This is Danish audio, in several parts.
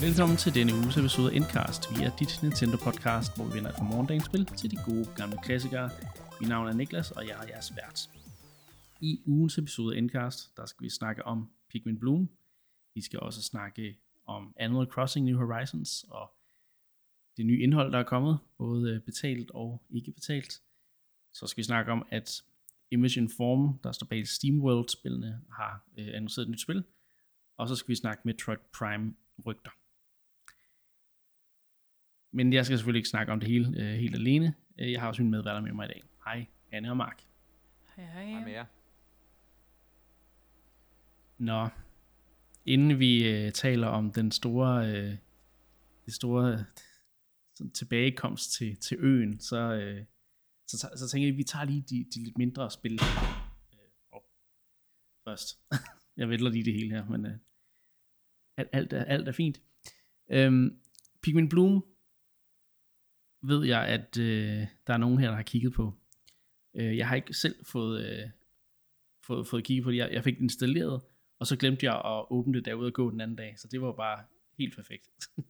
Velkommen til denne uges episode af Endcast. Vi er dit Nintendo-podcast, hvor vi vender fra morgendagens spil til de gode gamle klassikere. Mit navn er Niklas, og jeg er jeres vært. I ugens episode af Endcast, der skal vi snakke om Pikmin Bloom. Vi skal også snakke om Animal Crossing New Horizons og det nye indhold, der er kommet, både betalt og ikke betalt. Så skal vi snakke om, at Image Inform, der står bag SteamWorld-spillene, har øh, annonceret et nyt spil. Og så skal vi snakke med Metroid Prime rygter. Men jeg skal selvfølgelig ikke snakke om det hele øh, helt alene. Øh, jeg har også min medværter med mig i dag. Hej, Anne og Mark. Hej, hej. Hej med jer. Nå, inden vi øh, taler om den store, øh, det store sådan tilbagekomst til, til øen, så, øh, så, så, så tænker jeg, at vi tager lige de, de lidt mindre spil øh, oh, først. jeg vælger lige det hele her, men øh, alt, alt, er, alt er fint. Øhm, Pikmin Bloom ved jeg, at øh, der er nogen her, der har kigget på. Øh, jeg har ikke selv fået, øh, fået, fået kigget på det. Jeg, jeg fik det installeret, og så glemte jeg at åbne det derude og gå den anden dag. Så det var bare helt perfekt.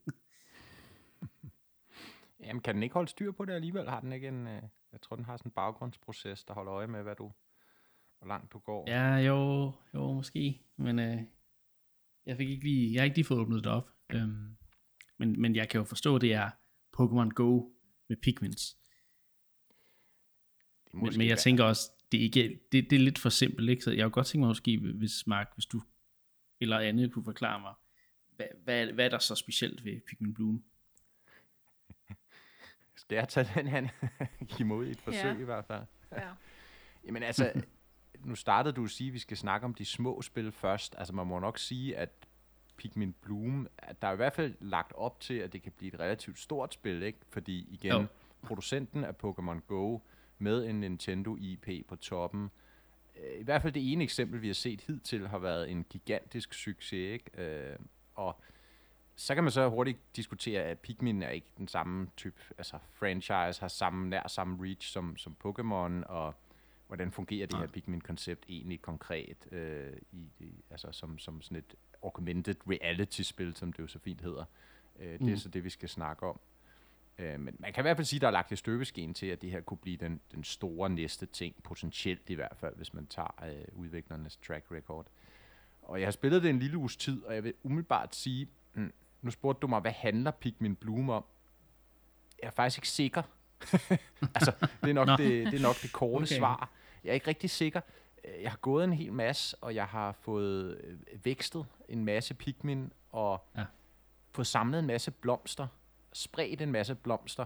Jamen, kan den ikke holde styr på det alligevel? Har den ikke en... Øh, jeg tror, den har sådan en baggrundsproces, der holder øje med, hvad du, hvor langt du går. ja, jo, jo, måske. Men øh, jeg, fik ikke lige, jeg har ikke lige fået åbnet det op. Øhm, men, men jeg kan jo forstå, at det er Pokémon Go med er Men, men jeg være- tænker også, det er, ikke, det, det er lidt for simpelt, ikke? Så jeg kunne godt tænke mig måske, hvis Mark, hvis du eller andet kunne forklare mig, hvad, hvad, hvad er der så specielt ved Pikmin Bloom? Det er at tage den han imod i et forsøg Ja. i hvert fald. Ja. Jamen altså, nu startede du at sige, at vi skal snakke om de små spil først. Altså man må nok sige, at Pikmin Bloom, at der er i hvert fald lagt op til, at det kan blive et relativt stort spil, ikke? Fordi igen, Jo. producenten af Pokémon Go med en Nintendo IP på toppen, øh, i hvert fald det ene eksempel, vi har set hidtil, har været en gigantisk succes, ikke? Øh, og så kan man så hurtigt diskutere, at Pikmin er ikke den samme type, altså franchise har samme, nær samme reach som, som Pokémon, og hvordan fungerer det her Pikmin-koncept egentlig konkret, øh, i det, altså som, som sådan et augmented reality-spil, som det jo så fint hedder. Øh, det Mm. er så det, vi skal snakke om. Øh, men man kan i hvert fald sige, at der er lagt et støbeskeen til, at det her kunne blive den, den store næste ting, potentielt i hvert fald, hvis man tager øh, udviklernes track record. Og jeg har spillet det en lille uges tid, og jeg vil umiddelbart sige, mm, nu spurgte du mig, hvad handler Pikmin Bloom om? Jeg er faktisk ikke sikker. altså, det er, nok det, det er nok det korte okay. svar. Jeg er ikke rigtig sikker. Øh, Jeg har gået en hel masse, og jeg har fået øh, vækstet en masse Pikmin, og Ja. fået samlet en masse blomster, spredt en masse blomster,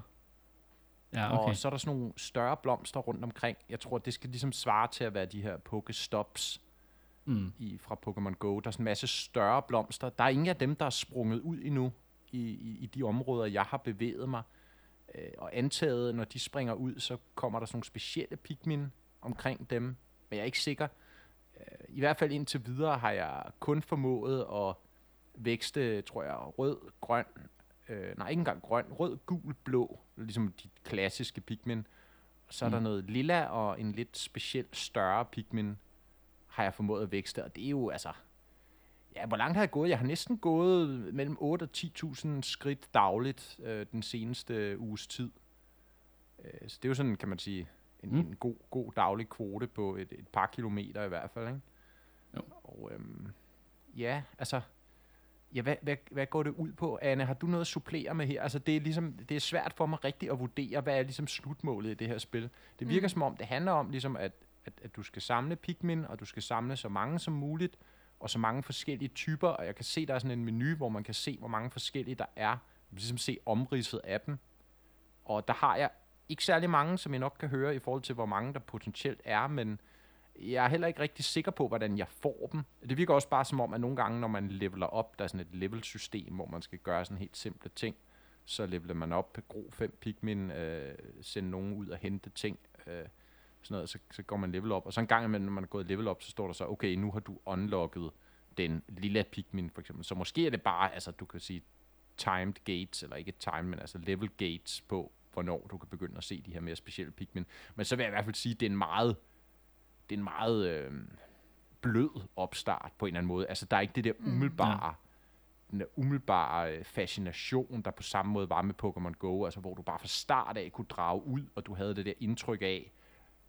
Ja, okay. og så er der sådan nogle større blomster rundt omkring. Jeg tror, det skal ligesom svare til at være de her Pokestops Mm. i, fra Pokémon Go. Der er sådan en masse større blomster. Der er ingen af dem, der er sprunget ud endnu i, i, i de områder, jeg har bevæget mig. Øh, og antaget, når de springer ud, så kommer der sådan nogle specielle Pikmin omkring dem. Men jeg er ikke sikker. Øh, I hvert fald indtil videre har jeg kun formået at vækste, tror jeg, rød, grøn, øh, nej ikke engang grøn, rød, gul, blå, ligesom de klassiske Pikmin. Så er der Mm. noget lilla og en lidt speciel større Pikmin, har jeg formået at vækste, og det er jo altså... Ja, hvor langt har jeg gået? Jeg har næsten gået mellem 8 og 10.000 skridt dagligt øh, den seneste uges tid. Øh, så det er jo sådan, kan man sige, en, Mm. en god, god daglig kvote på et, et par kilometer i hvert fald, ikke? Jo. Og øhm, ja, altså... Ja, hvad, hvad, hvad går det ud på, Anne? Har du noget at supplere med her? Altså, det er ligesom, det er svært for mig rigtigt at vurdere, hvad er ligesom slutmålet i det her spil. Det virker Mm. mm. som om, det handler om ligesom, at, at, at du skal samle Pikmin, og du skal samle så mange som muligt, og så mange forskellige typer, og jeg kan se, der er sådan en menu, hvor man kan se, hvor mange forskellige der er. Man kan ligesom se omridset af dem. Og der har jeg ikke særlig mange, som jeg nok kan høre i forhold til, hvor mange der potentielt er, men jeg er heller ikke rigtig sikker på, hvordan jeg får dem. Det virker også bare som om, at nogle gange, når man leveler op, der er sådan et level-system, hvor man skal gøre sådan helt simple ting, så leveler man op, gro 5 Pikmin, øh, sende nogen ud og hente ting, øh, sådan noget, så, så går man level op. Og så en gang imellem, når man er gået level op, så står der så, okay, nu har du unlocket den lille Pikmin, for eksempel. Så måske er det bare, altså du kan sige, timed gates, eller ikke timed, men altså level gates på, hvornår du kan begynde at se de her mere specielle Pikmin. Men så vil jeg i hvert fald sige, at det er en meget, det er en meget øh, blød opstart på en eller anden måde. Altså der er ikke det der umiddelbare den der umiddelbare øh, fascination, der på samme måde var med Pokémon Go, altså hvor du bare fra start af kunne drage ud, og du havde det der indtryk af,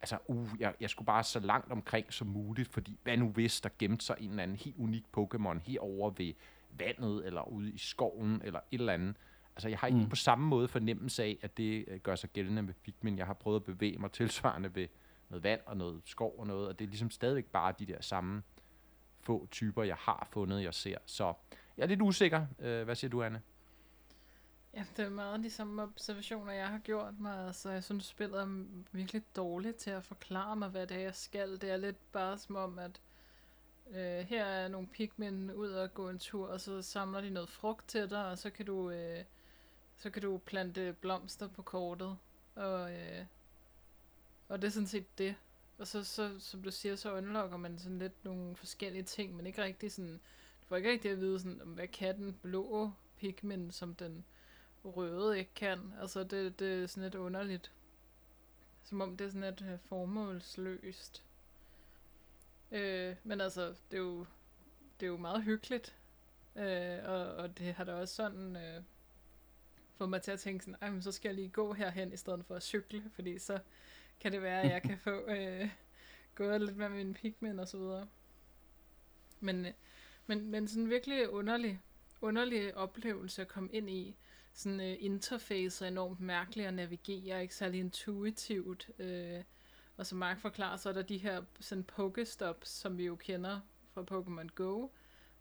altså, uh, jeg, jeg skulle bare så langt omkring som muligt, fordi hvad nu hvis der gemte sig en eller anden helt unik Pokémon herover ved vandet, eller ude i skoven, eller et eller andet. Altså, jeg har ikke mm. på samme måde fornemmelse af, at det øh, gør sig gældende med Pikmin. Jeg har prøvet at bevæge mig tilsvarende ved noget vand og noget skov og noget, og det er ligesom stadigvæk bare de der samme få typer, jeg har fundet, jeg ser. Så jeg er lidt usikker. Øh, hvad siger du, Anne? Ja, det er meget de samme observationer, jeg har gjort mig. Altså, jeg synes, spillet er virkelig dårligt til at forklare mig, hvad det er, jeg skal. Det er lidt bare som om, at øh, her er nogle pigmen ud og gå en tur, og så samler de noget frugt til dig, og så kan du, øh, så kan du plante blomster på kortet. Og, øh, og det er sådan set det. Og så, så, som du siger, så unlocker man sådan lidt nogle forskellige ting, men ikke rigtig sådan, du får ikke rigtig at vide sådan, hvad kan den blå pigmen, som den røde ikke kan. Altså, det, det er sådan lidt underligt. Som om det er sådan lidt øh, formålsløst. Øh, men altså, det er jo, det er jo meget hyggeligt. Øh, og, og det har da også sådan øh, fået mig til at tænke sådan, men så skal jeg lige gå herhen i stedet for at cykle, fordi så kan det være, at jeg kan få øh, gået lidt med min pigmen og så videre. Men, øh, men, men sådan en virkelig underlig, underlig oplevelse at komme ind i sådan uh, interface er enormt mærkeligt at navigere, ikke særlig intuitivt. Uh, og som Mark forklarer, så er der de her sådan pokestops, som vi jo kender fra Pokémon Go.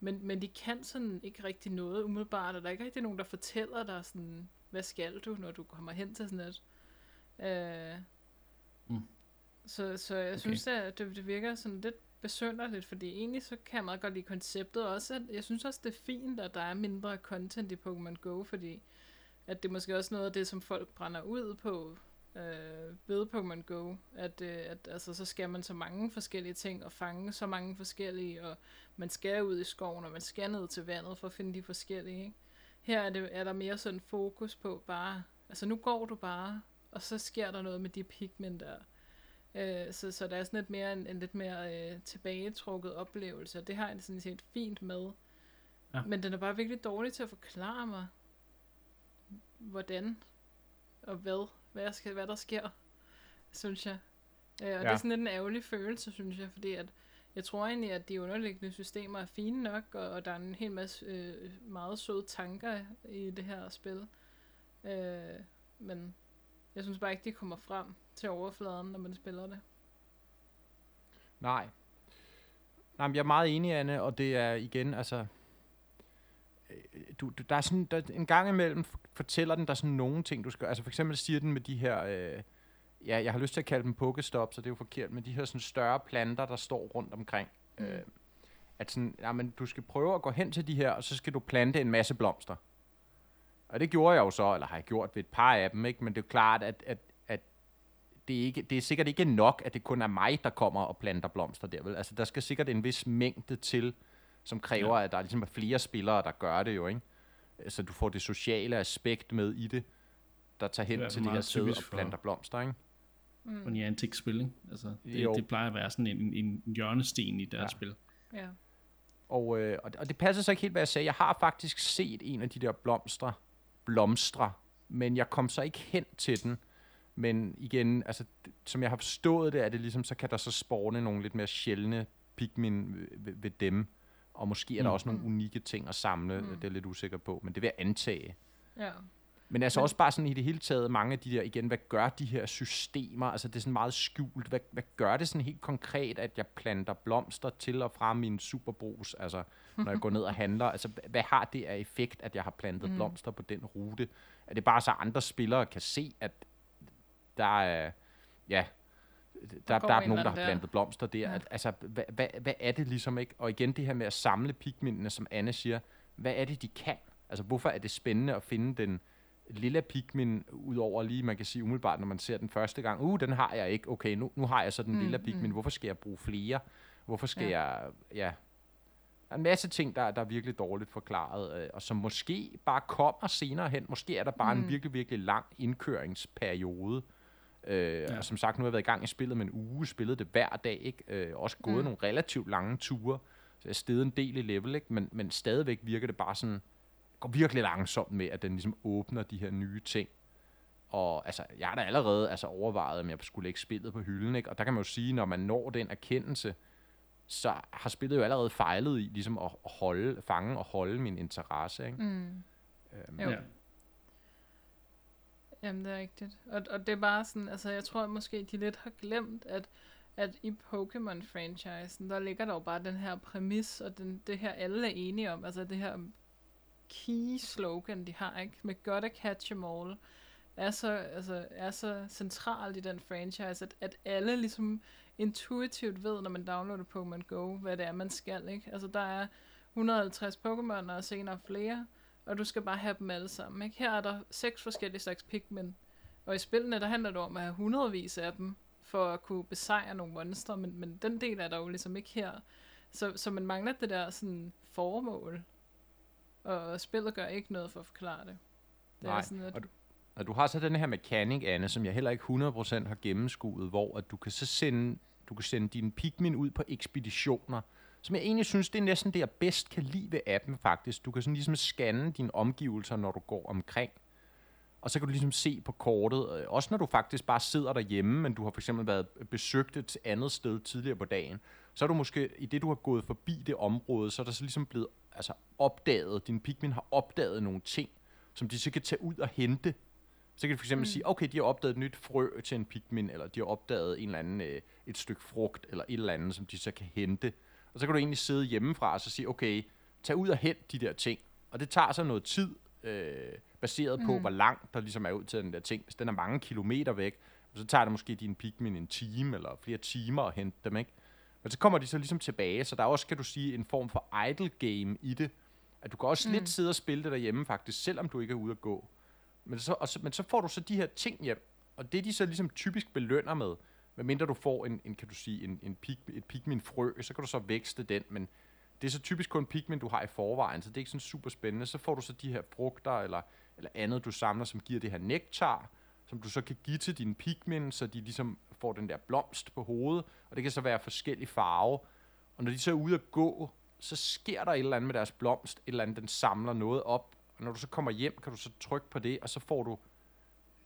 Men, men de kan sådan ikke rigtig noget umiddelbart, og der er ikke rigtig nogen, der fortæller dig sådan, hvad skal du, når du kommer hen til sådan et. Uh, mm. Så, så jeg okay. synes, at det, det virker sådan lidt besynderligt, fordi egentlig så kan jeg meget godt lide konceptet også. At jeg synes også, det er fint, at der er mindre content i Pokémon Go, fordi at det er måske også noget af det, som folk brænder ud på øh, ved Pokémon Go, at, øh, at altså, så skal man så mange forskellige ting og fange så mange forskellige, og man skal ud i skoven, og man skal ned til vandet for at finde de forskellige. Ikke? Her er, det, er der mere sådan fokus på bare, altså nu går du bare, og så sker der noget med de pigment der. Øh, så, så der er sådan lidt mere en, en lidt mere øh, tilbagetrukket oplevelse, og det har jeg sådan set fint med. Ja. Men den er bare virkelig dårlig til at forklare mig, hvordan og hvad, hvad, skal, hvad der sker, synes jeg. Øh, og ja. det er sådan lidt en ærgerlig følelse, synes jeg, fordi at jeg tror egentlig, at de underliggende systemer er fine nok, og, og der er en hel masse øh, meget søde tanker i det her spil. Øh, men jeg synes bare ikke, de kommer frem til overfladen, når man spiller det. Nej. Nej, men jeg er meget enig, Anne, og det er igen, altså, du, du, der er sådan, der, en gang imellem fortæller den der sådan nogle ting, du skal, altså for eksempel siger den med de her, øh, ja, jeg har lyst til at kalde dem pokestops, så det er jo forkert, men de her sådan større planter, der står rundt omkring, mm. øh, at sådan, ja, men du skal prøve at gå hen til de her, og så skal du plante en masse blomster. Og det gjorde jeg jo så, eller har jeg gjort ved et par af dem, ikke? men det er jo klart, at, at, at det, er ikke, det er sikkert ikke nok, at det kun er mig, der kommer og planter blomster der, vel? Altså, der skal sikkert en vis mængde til, som kræver, ja. at der ligesom er flere spillere, der gør det jo, ikke? Så du får det sociale aspekt med i det, der tager hen til det her sted og planter blomster, ikke? Mm. Og antik spil, ikke? Altså, det, det plejer at være sådan en, en hjørnesten i deres ja. spil. Ja. Og, øh, og, det, og det passer så ikke helt, hvad jeg sagde. Jeg har faktisk set en af de der blomstre blomstre, men jeg kom så ikke hen til den. Men igen, altså, som jeg har forstået det, er det ligesom, så kan der så spåne nogle lidt mere sjældne pigmin ved, ved, ved dem. Og måske er der mm. også nogle unikke ting at samle, mm. det er jeg lidt usikker på, men det vil jeg antage. Ja. Men altså men, også bare sådan i det hele taget, mange af de der, igen, hvad gør de her systemer? Altså det er sådan meget skjult. Hvad, hvad gør det sådan helt konkret, at jeg planter blomster til og fra min superbrus, altså når jeg går ned og handler? Altså hvad har det af effekt, at jeg har plantet mm. blomster på den rute? Er det bare så andre spillere kan se, at der er, ja, der, der, der er nogen, der har plantet blomster der. Ja. altså, hvad, hvad, hvad er det ligesom ikke? Og igen det her med at samle pigmændene, som Anne siger, hvad er det, de kan? Altså, hvorfor er det spændende at finde den lille pigmin, udover lige, man kan sige umiddelbart, når man ser den første gang, uh, den har jeg ikke, okay, nu, nu har jeg så den mm, lille pigmin, mm. hvorfor skal jeg bruge flere? Hvorfor skal ja. jeg, ja, der er en masse ting, der, der er virkelig dårligt forklaret, øh, og som måske bare kommer senere hen. Måske er der bare mm. en virkelig, virkelig lang indkøringsperiode, Øh, ja. Og som sagt, nu har jeg været i gang i spillet med en uge, spillet det hver dag, ikke? Øh, også gået mm. nogle relativt lange ture, så jeg steget en del i level, ikke? Men, men stadigvæk virker det bare sådan går virkelig langsomt med, at den ligesom åbner de her nye ting. Og altså, jeg har da allerede altså, overvejet, om jeg skulle lægge spillet på hylden, ikke? Og der kan man jo sige, når man når den erkendelse, så har spillet jo allerede fejlet i ligesom at holde, fange og holde min interesse, ikke? Mm. Øhm, Jo. Ja. Jamen, det er rigtigt. Og, og det er bare sådan, altså jeg tror at måske, de lidt har glemt, at, at i Pokémon-franchisen, der ligger der jo bare den her præmis, og den, det her alle er enige om, altså det her key slogan, de har, ikke? Med gotta catch 'em all, er så, altså, er så centralt i den franchise, at, at alle ligesom intuitivt ved, når man downloader Pokémon Go, hvad det er, man skal, ikke? Altså, der er 150 Pokémon, og senere flere, og du skal bare have dem alle sammen, ikke? Her er der seks forskellige slags Pikmin, og i spillene, der handler det om at have hundredvis af dem, for at kunne besejre nogle monstre, men, men den del er der jo ligesom ikke her. Så, så man mangler det der sådan formål, og spillet gør ikke noget for at forklare det. Det Nej, er sådan, at, og Og du har så den her mekanik, Anne, som jeg heller ikke 100% har gennemskuet, hvor at du kan så sende, du kan sende dine Pikmin ud på ekspeditioner, som jeg egentlig synes, det er næsten det, jeg bedst kan lide ved appen faktisk. Du kan sådan ligesom scanne dine omgivelser, når du går omkring. Og så kan du ligesom se på kortet, øh, også når du faktisk bare sidder derhjemme, men du har for eksempel været besøgt et andet sted tidligere på dagen, så er du måske, i det du har gået forbi det område, så er der så ligesom blevet altså, opdaget, din Pikmin har opdaget nogle ting, som de så kan tage ud og hente. Så kan du for eksempel mm. sige, okay, de har opdaget et nyt frø til en Pikmin, eller de har opdaget en eller anden, øh, et stykke frugt, eller et eller andet, som de så kan hente. Og så kan du egentlig sidde hjemmefra og så sige, okay, tag ud og hent de der ting. Og det tager så noget tid, øh, baseret på, Mm. hvor langt der ligesom er ud til den der ting. Hvis den er mange kilometer væk, så tager det måske din Pikmin en time, eller flere timer at hente dem, ikke? Men så kommer de så ligesom tilbage, så der er også, kan du sige, en form for idle game i det. At du kan også. Mm. lidt sidde og spille det derhjemme faktisk, selvom du ikke er ude at gå. Men så, og så, men så får du så de her ting hjem, og det de så ligesom typisk belønner med, medmindre du får en, en kan du sige, en, en pig, et Pikmin-frø, så kan du så vækste den, men det er så typisk kun Pikmin, du har i forvejen, så det er ikke sådan super spændende. Så får du så de her frugter, eller, eller andet, du samler, som giver det her nektar, som du så kan give til dine Pikmin, så de ligesom får den der blomst på hovedet, og det kan så være forskellige farve. Og når de så er ude at gå, så sker der et eller andet med deres blomst, et eller andet, den samler noget op, og når du så kommer hjem, kan du så trykke på det, og så får du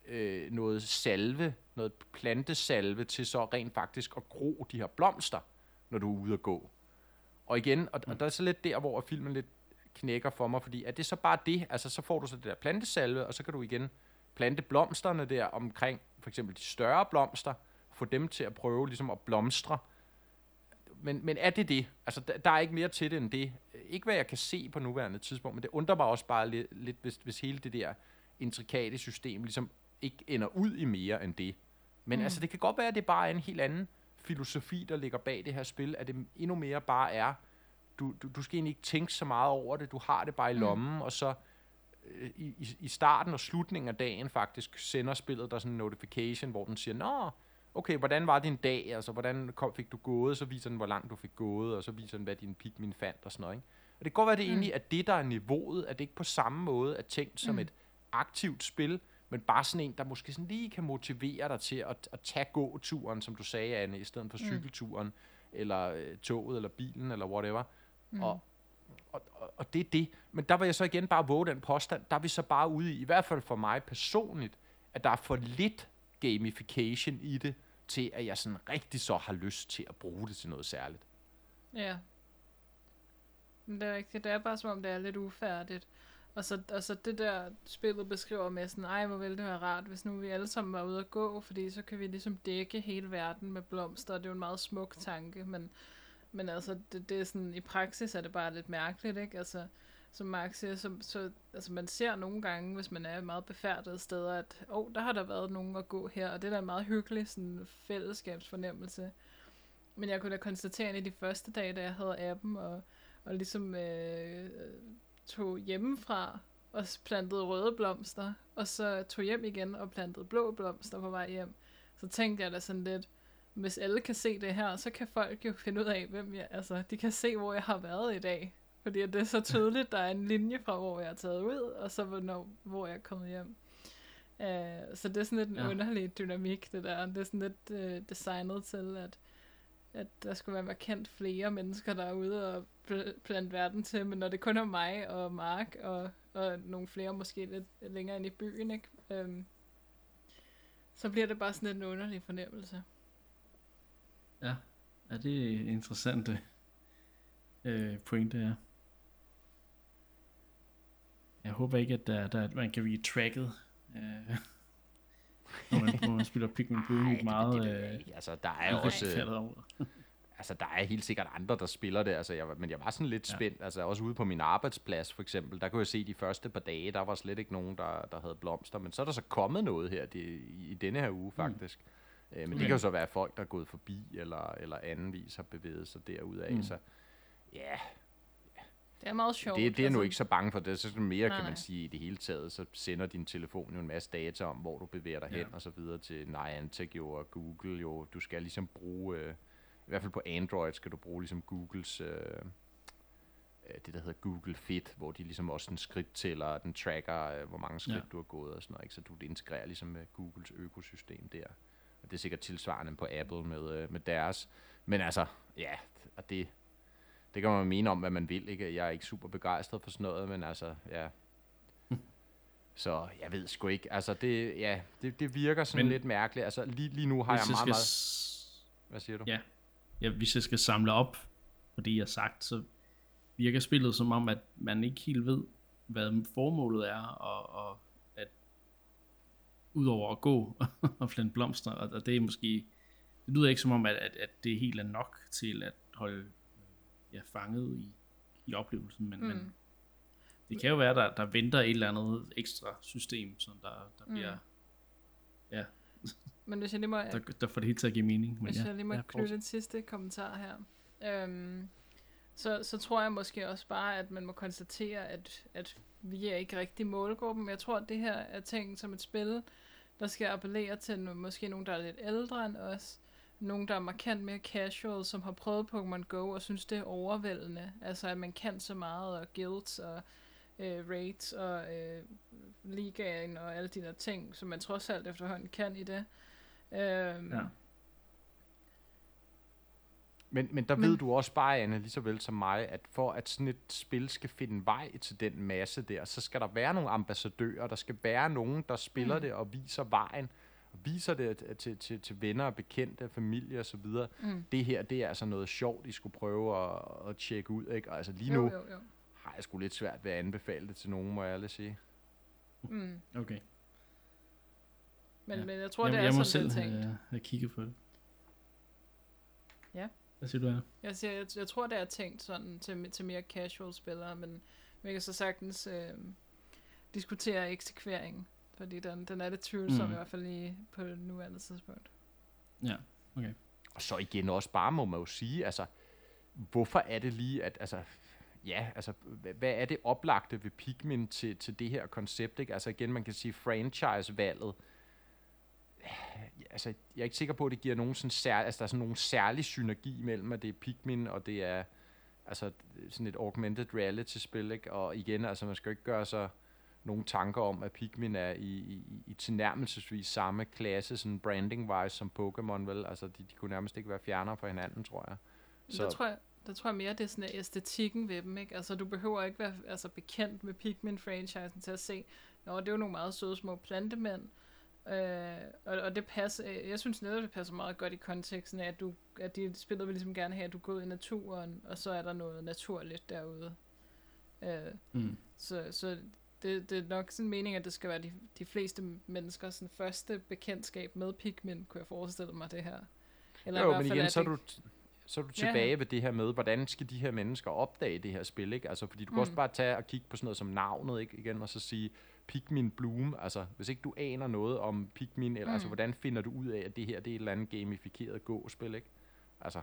øh, noget salve, noget plantesalve til så rent faktisk at gro de her blomster, når du er ude at gå. Og igen, og, og der er så lidt der, hvor filmen lidt knækker for mig, fordi er det så bare det, altså så får du så det der plantesalve, og så kan du igen plante blomsterne der omkring, for eksempel de større blomster, få dem til at prøve ligesom at blomstre. Men, men er det det? Altså, der, der er ikke mere til det end det. Ikke hvad jeg kan se på nuværende tidspunkt, men det undrer mig også bare lidt, lidt hvis, hvis hele det der intrikate system ligesom ikke ender ud i mere end det. Men mm. altså, det kan godt være, at det bare er en helt anden filosofi, der ligger bag det her spil, at det endnu mere bare er, du, du, du skal egentlig ikke tænke så meget over det, du har det bare i lommen, mm. og så øh, i, i- starten og slutningen af dagen faktisk sender spillet der sådan en notification, hvor den siger, Nå, okay, hvordan var din dag, altså hvordan kom, fik du gået, så viser den, hvor langt du fik gået, og så viser den, hvad din Pikmin fandt og sådan noget, ikke? Og det kan godt være, at det Mm. egentlig er det, der er niveauet, at det ikke på samme måde er tænkt som Mm. et aktivt spil, men bare sådan en, der måske sådan lige kan motivere dig til at, at tage gåturen, som du sagde, Anne, i stedet for Mm. cykelturen, eller øh, toget, eller bilen, eller whatever. Mm. Og, og, og, og det er det. Men der vil jeg så igen bare våge den påstand, der er vi så bare ude i, i hvert fald for mig personligt, at der er for lidt gamification i det, til at jeg sådan rigtig så har lyst til at bruge det til noget særligt. Ja. Men det er rigtigt. Det er bare som om, det er lidt ufærdigt. Og så, og så det der spillet beskriver med sådan, ej hvor ville det være rart, hvis nu vi alle sammen var ude at gå, fordi så kan vi ligesom dække hele verden med blomster, og det er jo en meget smuk tanke, men, men altså, det, det er sådan, i praksis er det bare lidt mærkeligt, ikke? Altså, som Mark siger, så, så altså man ser nogle gange, hvis man er meget befærdet steder, at åh, oh, der har der været nogen at gå her, og det er da en meget hyggelig sådan, fællesskabsfornemmelse. Men jeg kunne da konstatere, at i de første dage, da jeg havde appen, og, og ligesom øh, tog hjemmefra og plantede røde blomster, og så tog hjem igen og plantede blå blomster på vej hjem, så tænkte jeg da sådan lidt, hvis alle kan se det her, så kan folk jo finde ud af, hvem jeg, altså, de kan se, hvor jeg har været i dag. Fordi det er så tydeligt, der er en linje fra, hvor jeg er taget ud, og så hvornår, hvor jeg er kommet hjem. Uh, så det er sådan lidt en ja. underlig dynamik, det der. Det er sådan lidt uh, designet til, at, at der skulle være markant flere mennesker, der er ude og pl- plante verden til, men når det kun er mig og Mark og, og nogle flere måske lidt længere ind i byen, ikke? Øhm, så bliver det bare sådan lidt en underlig fornemmelse. Ja, ja det er interessante øh, pointe, ja. Jeg håber ikke, at der, der, at man kan blive tracket, øh, når, man, når man spiller Pikmin i et meget... det, det, Øh, det, altså, der er jo også... over. Altså, der er helt sikkert andre, der spiller det, altså, jeg, men jeg var sådan lidt Ja. spændt, altså også ude på min arbejdsplads for eksempel, der kunne jeg se de første par dage, der var slet ikke nogen, der, der havde blomster, men så er der så kommet noget her det, i, i denne her uge faktisk. Mm. Øh, men det Okay. kan jo så være folk, der er gået forbi, eller, eller andenvis har bevæget sig derudaf, Mm. mm. så ja, Det er meget sjovt. det, det er jeg nu altså. ikke så bange for. Det er sådan mere, Nej, kan man nej. sige, i det hele taget, så sender din telefon jo en masse data om, hvor du bevæger dig Ja. hen og så videre til Niantic jo og Google jo. Du skal ligesom bruge, øh, i hvert fald på Android skal du bruge ligesom Googles, øh, øh, det der hedder Google Fit, hvor de ligesom også en skridt tæller, den tracker, øh, hvor mange skridt Ja. du har gået og sådan noget, ikke? så du integrerer ligesom med Googles økosystem der. Og det er sikkert tilsvarende på Apple med, øh, med deres. Men altså, ja, og det, det kan man mene om, hvad man vil. Ikke? Jeg er ikke super begejstret for sådan noget, men altså, ja. Så jeg ved sgu ikke. Altså, det, ja, det, det virker sådan Men- lidt mærkeligt. Altså, lige, lige nu har jeg meget, meget... Hvad siger du? Ja. ja, hvis jeg skal samle op på det, jeg har sagt, så virker spillet som om, at man ikke helt ved, hvad formålet er, og, og at udover at gå og plante blomster, og, og det er måske, det lyder ikke som om, at, at, at det helt er nok til at holde ja, fanget i, i oplevelsen, men, mm. men det kan jo være, der, der venter et eller andet ekstra system, som der, der Mm. bliver, ja, Men hvis jeg lige må, der, der får det hele til at give mening. Men Hvis ja, jeg lige må ja, knytte en sidste kommentar her. Øhm, så, så tror jeg måske også bare, at man må konstatere, at, at vi er ikke rigtig målgruppen. Jeg tror, at det her er tænkt som et spil, der skal appellere til måske nogen, der er lidt ældre end os. Nogen, der er markant mere casual, som har prøvet Pokémon Go og synes, det er overvældende. Altså, at man kan så meget, og guilds og øh, raids og øh, ligaen og alle de der ting, som man trods alt efterhånden kan i det. Øhm, Ja. Men, men der Men- ved du også bare, Anne, lige så vel som mig, at for at sådan et spil skal finde vej til den masse der, så skal der være nogle ambassadører, der skal være nogen, der spiller mm. det og viser vejen, og viser det til, til, til, venner og bekendte, familie osv. Mm. Det her, det er altså noget sjovt, I skulle prøve at, at tjekke ud. Ikke? Og altså lige nu Jo, jo, jo. har jeg sgu lidt svært ved at anbefale det til nogen, må jeg ærligt sige. Mm. Okay. Men, Ja. men jeg tror, jeg, det er jeg må sådan, selv det er tænkt. have, have kigget på det. Ja. Hvad siger du, Anna? Jeg, siger, jeg, jeg tror, det er tænkt sådan til, til mere casual spillere, men vi kan så sagtens øh, diskutere eksekveringen, fordi den, den er lidt tvivlsom, Mm. i hvert fald lige på det nuværende tidspunkt. Ja, okay. Og så igen også bare må man jo sige, altså, hvorfor er det lige, at, altså, ja, altså, hvad, er det oplagte ved Pikmin til, til det her koncept, ikke? Altså igen, man kan sige franchise-valget, altså, jeg er ikke sikker på, at det giver nogen sådan sær, altså, der er sådan nogen særlig synergi mellem, at det er Pikmin, og det er, altså, sådan et augmented reality-spil, ikke? Og igen, altså, man skal jo ikke gøre sig nogle tanker om, at Pikmin er i, i, i tilnærmelsesvis samme klasse, sådan branding-wise som Pokémon, vel? Altså, de, de kunne nærmest ikke være fjernere fra hinanden, tror jeg. Så. Der, tror jeg, der tror jeg mere, det er sådan æstetikken ved dem, ikke? Altså, du behøver ikke være altså, bekendt med Pikmin-franchisen til at se, Nå, det er jo nogle meget søde små plantemænd, øh, og, og det passer, jeg synes netop, det passer meget godt i konteksten af, at, du, at de spillet vil ligesom gerne have, at du går ud i naturen, og så er der noget naturligt derude. Øh, Mm. så, så det, det er nok sådan mening, at det skal være de, de fleste mennesker sådan første bekendtskab med Pikmin, kunne jeg forestille mig det her. Eller i jo, men igen, så er du, så er du Ja, ja. tilbage ved det her med, hvordan skal de her mennesker opdage det her spil, ikke? Altså, fordi du kan Mm. også bare tage og kigge på sådan noget som navnet, ikke? Igen, og så sige Pikmin Bloom, altså, hvis ikke du aner noget om Pikmin, eller Mm. altså, hvordan finder du ud af, at det her, det er et eller andet gamificeret gå-spil, ikke? Altså,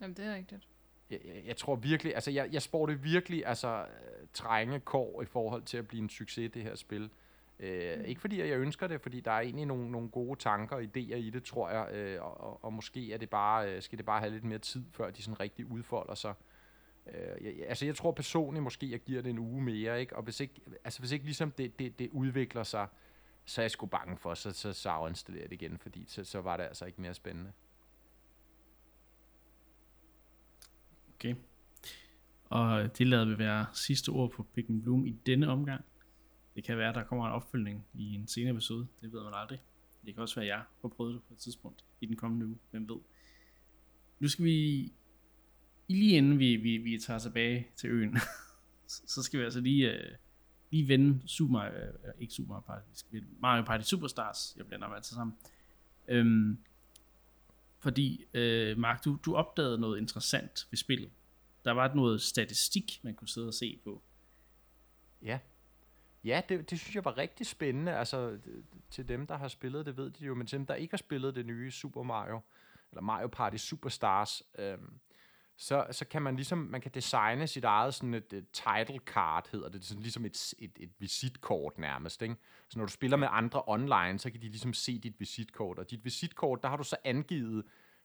Jamen, det er rigtigt. Jeg, jeg, tror virkelig, altså jeg, jeg spår det virkelig, altså trænge kår i forhold til at blive en succes, det her spil. Øh, Mm. Ikke fordi jeg ønsker det, fordi der er egentlig nogle, nogle gode tanker og idéer i det, tror jeg, øh, og, og, måske er det bare, øh, skal det bare have lidt mere tid, før de sådan rigtig udfolder sig. Øh, jeg, altså jeg tror personligt måske, jeg giver det en uge mere, ikke? og hvis ikke, altså hvis ikke ligesom det, det, det udvikler sig, så er jeg sgu bange for, så, så, så det igen, fordi så, så var det altså ikke mere spændende. Okay. Og det lader vi være sidste ord på Pikmin Bloom i denne omgang. Det kan være, at der kommer en opfølgning i en senere episode. Det ved man aldrig. Det kan også være, at jeg har prøvet det på et tidspunkt i den kommende uge. Hvem ved. Nu skal vi, lige inden vi, vi, vi tager tilbage til øen, så skal vi altså lige, uh, lige vende Super Mario, uh, ikke Super Mario Party, vi skal Mario Party Superstars, jeg blander mig altid sammen. Um, fordi, øh, Mark, du, du opdagede noget interessant ved spillet. Der var noget statistik, man kunne sidde og se på. Ja. Ja, det, det synes jeg var rigtig spændende. Altså, til dem, der har spillet det, ved de jo, men til dem, der ikke har spillet det nye Super Mario, eller Mario Party Superstars, øhm, så, så kan man ligesom, man kan designe sit eget sådan et, et title card, hedder det, det er sådan ligesom et, et, et visitkort nærmest, ikke? Så når du spiller med andre online, så kan de ligesom se dit visitkort, og dit visitkort, der har du så angivet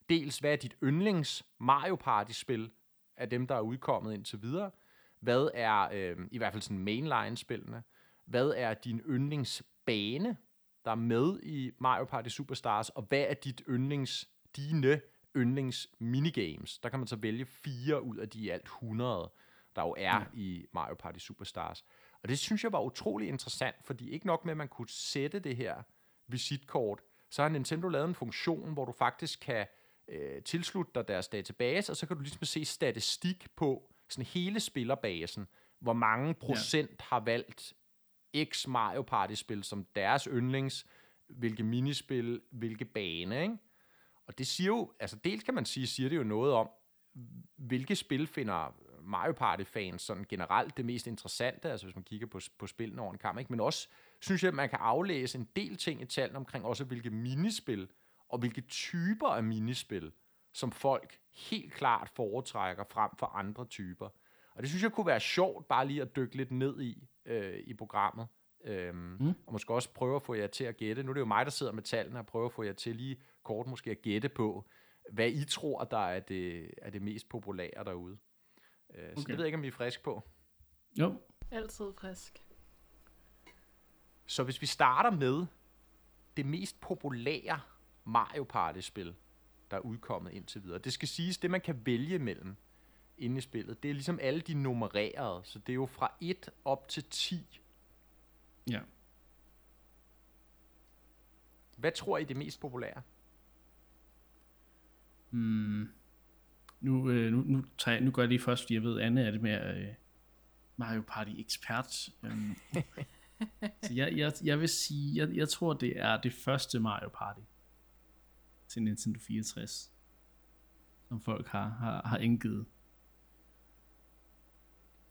dels, hvad er dit yndlings Mario Party-spil af dem, der er udkommet indtil videre, hvad er, øh, i hvert fald sådan mainline-spillene, hvad er din yndlingsbane, der er med i Mario Party Superstars, og hvad er dit yndlings, dine yndlings minigames? Der kan man så vælge fire ud af de alt 100, der jo er ja. i Mario Party Superstars. Og det synes jeg var utrolig interessant, fordi ikke nok med, at man kunne sætte det her visitkort, så har Nintendo lavet en funktion, hvor du faktisk kan øh, tilslutte dig deres database, og så kan du ligesom se statistik på sådan hele spillerbasen, hvor mange procent ja. har valgt X Mario Party-spil som deres yndlings, hvilke minispil, hvilke bane, ikke? Og det siger jo, altså dels kan man sige, siger det jo noget om, hvilke spil finder Mario Party-fans sådan generelt det mest interessante, altså hvis man kigger på, på spillene over en kamp, ikke? men også synes jeg, at man kan aflæse en del ting i tallene omkring også hvilke minispil, og hvilke typer af minispil, som folk helt klart foretrækker frem for andre typer. Og det synes jeg kunne være sjovt bare lige at dykke lidt ned i øh, i programmet. Øhm, mm. Og måske også prøve at få jer til at gætte. Nu er det jo mig, der sidder med tallene, og prøver at få jer til lige kort måske at gætte på, hvad I tror, der er det, er det mest populære derude. Øh, okay. Så det ved jeg ikke, om I er frisk på. Jo. Altid frisk. Så hvis vi starter med det mest populære Mario Party-spil, der er udkommet indtil videre. Det skal siges, det man kan vælge mellem inde i spillet, det er ligesom alle de nummererede, så det er jo fra 1 op til 10. Ja. Hvad tror I er det mest populære? Mm. Nu, øh, nu, nu, tager jeg, nu gør jeg lige først, fordi jeg ved, Anne er det mere øh, Mario Party ekspert. Um, så jeg, jeg, jeg vil sige, jeg, jeg tror, det er det første Mario Party til Nintendo 64, som folk har, har, har indgivet.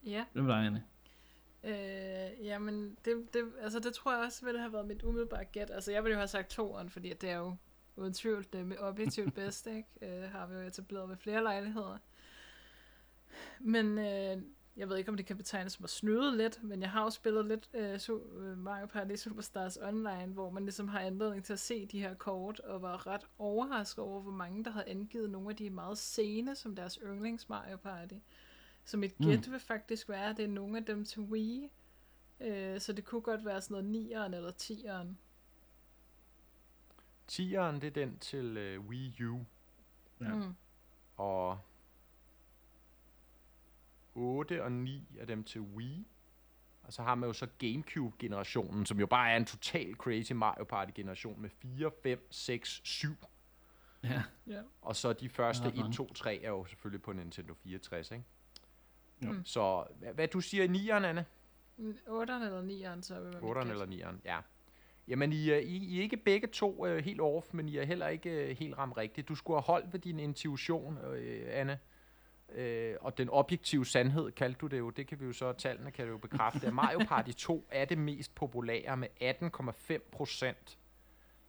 Ja. Hvem var Anne? Øh, jamen, det, det, altså, det tror jeg også ville have været mit umiddelbare gæt. Altså, jeg ville jo have sagt toeren, fordi det er jo uden tvivl det objektivt bedste, ikke? Øh, har vi jo etableret ved flere lejligheder. Men øh, jeg ved ikke, om det kan betegnes som at snyde lidt, men jeg har jo spillet lidt uh, Mario Party Superstars Online, hvor man ligesom har anledning til at se de her kort, og var ret overrasket over, hvor mange der havde angivet nogle af de meget sene som deres yndlings Mario Party. Så mit mm. gæt vil faktisk være, at det er nogle af dem til Wii, uh, så det kunne godt være sådan noget 9'eren eller 10'eren. 10'eren, det er den til uh, Wii U. Ja. Mm. Og 8 og 9 af dem til Wii. Og så har man jo så Gamecube-generationen, som jo bare er en total crazy Mario Party-generation med 4, 5, 6, 7. Ja. ja. Og så de første 1, 2, 3 er jo selvfølgelig på Nintendo 64, ikke? Mm. Så hvad, hvad du siger i 9'eren, Anne? 8'eren eller 9'eren, så vil 8'eren eller 9'eren, ja. Jamen, I, I, I er ikke begge to uh, helt off, men I er heller ikke uh, helt ramt rigtigt. Du skulle have holdt ved din intuition, uh, Anne. Øh, og den objektive sandhed, kaldte du det jo, det kan vi jo så, tallene kan det jo bekræfte, at Mario Party 2 er det mest populære med 18,5 procent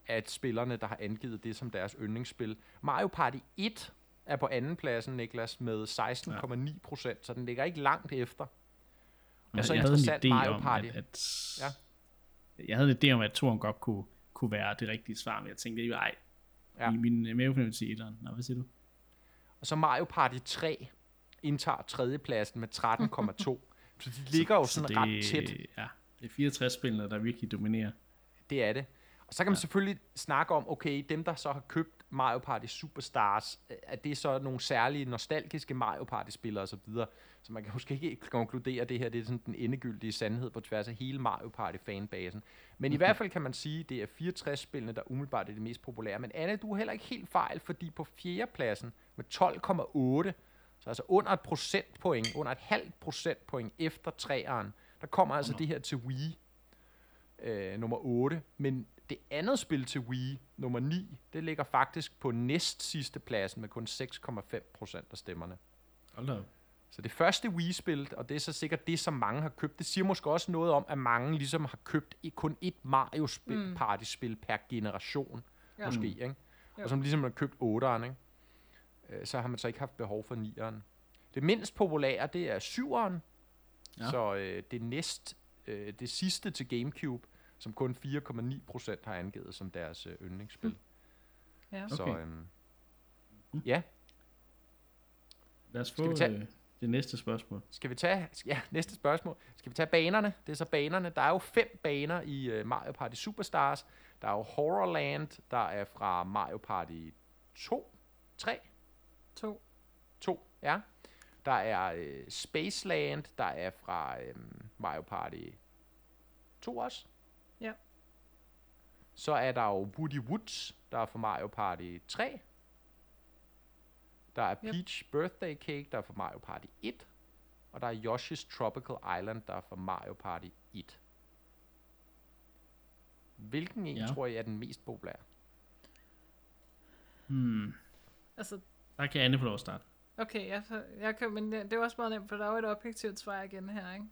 af spillerne, der har angivet det som deres yndlingsspil. Mario Party 1 er på anden pladsen, Niklas, med 16,9 procent, så den ligger ikke langt efter. Og så jeg interessant havde en idé Mario Party. Om, at, at, ja. Jeg havde en idé om, at toren godt kunne, kunne være det rigtige svar, men jeg tænkte, jo ej, ja. min mavefornemmelse i etteren. Nå, hvad siger du? Og så Mario Party 3 indtager tredjepladsen med 13,2. så de ligger jo sådan det, ret tæt. Ja, det er 64 spillere, der virkelig dominerer. Det er det. Og så kan man ja. selvfølgelig snakke om, okay, dem der så har købt Mario Party Superstars, at det er så nogle særlige nostalgiske Mario Party-spillere osv., så, så man kan måske ikke konkludere, at det her det er sådan den endegyldige sandhed på tværs af hele Mario Party-fanbasen. Men i hvert fald kan man sige, at det er 64-spillene, der umiddelbart er det mest populære. Men Anne, du er heller ikke helt fejl, fordi på fjerdepladsen med 12,8, så altså under et procentpoint, under et halvt procentpoint efter træeren, der kommer altså det her til Wii øh, nummer 8. Men det andet spil til Wii, nummer 9, det ligger faktisk på næst sidste pladsen med kun 6,5 procent af stemmerne. Hold da. Så det første Wii-spil, og det er så sikkert det, som mange har købt, det siger måske også noget om, at mange ligesom har købt kun et Mario-spil, mm. party-spil per generation, ja. måske, ikke? Og som ligesom har købt 8'eren, ikke? Øh, så har man så ikke haft behov for 9'eren. Det mindst populære, det er 7'eren, ja. så øh, det næst, øh, det sidste til Gamecube, som kun 4,9 procent har angivet som deres øh, yndlingsspil. Mm. Ja. Så Okay. øhm, ja, Lad os Skal få vi tage- øh, det næste spørgsmål. Skal vi tage, ja, næste spørgsmål. Skal vi tage banerne? Det er så banerne. Der er jo fem baner i uh, Mario Party Superstars. Der er jo Horrorland, der er fra Mario Party 2, 3, To. 2, ja. Der er uh, Spaceland, der er fra um, Mario Party 2 også. Ja. Så er der jo Woody Woods, der er fra Mario Party 3. Der er Yep. Peach Birthday Cake, der er fra Mario Party 1. Og der er Yoshi's Tropical Island, der er fra Mario Party 1. Hvilken en Ja. tror I er den mest populære? Hmm. Altså, Der kan Anne få lov at starte. okay, jeg, for, jeg kan, men det, det er også meget nemt, for der er jo et objektivt svar igen her, ikke?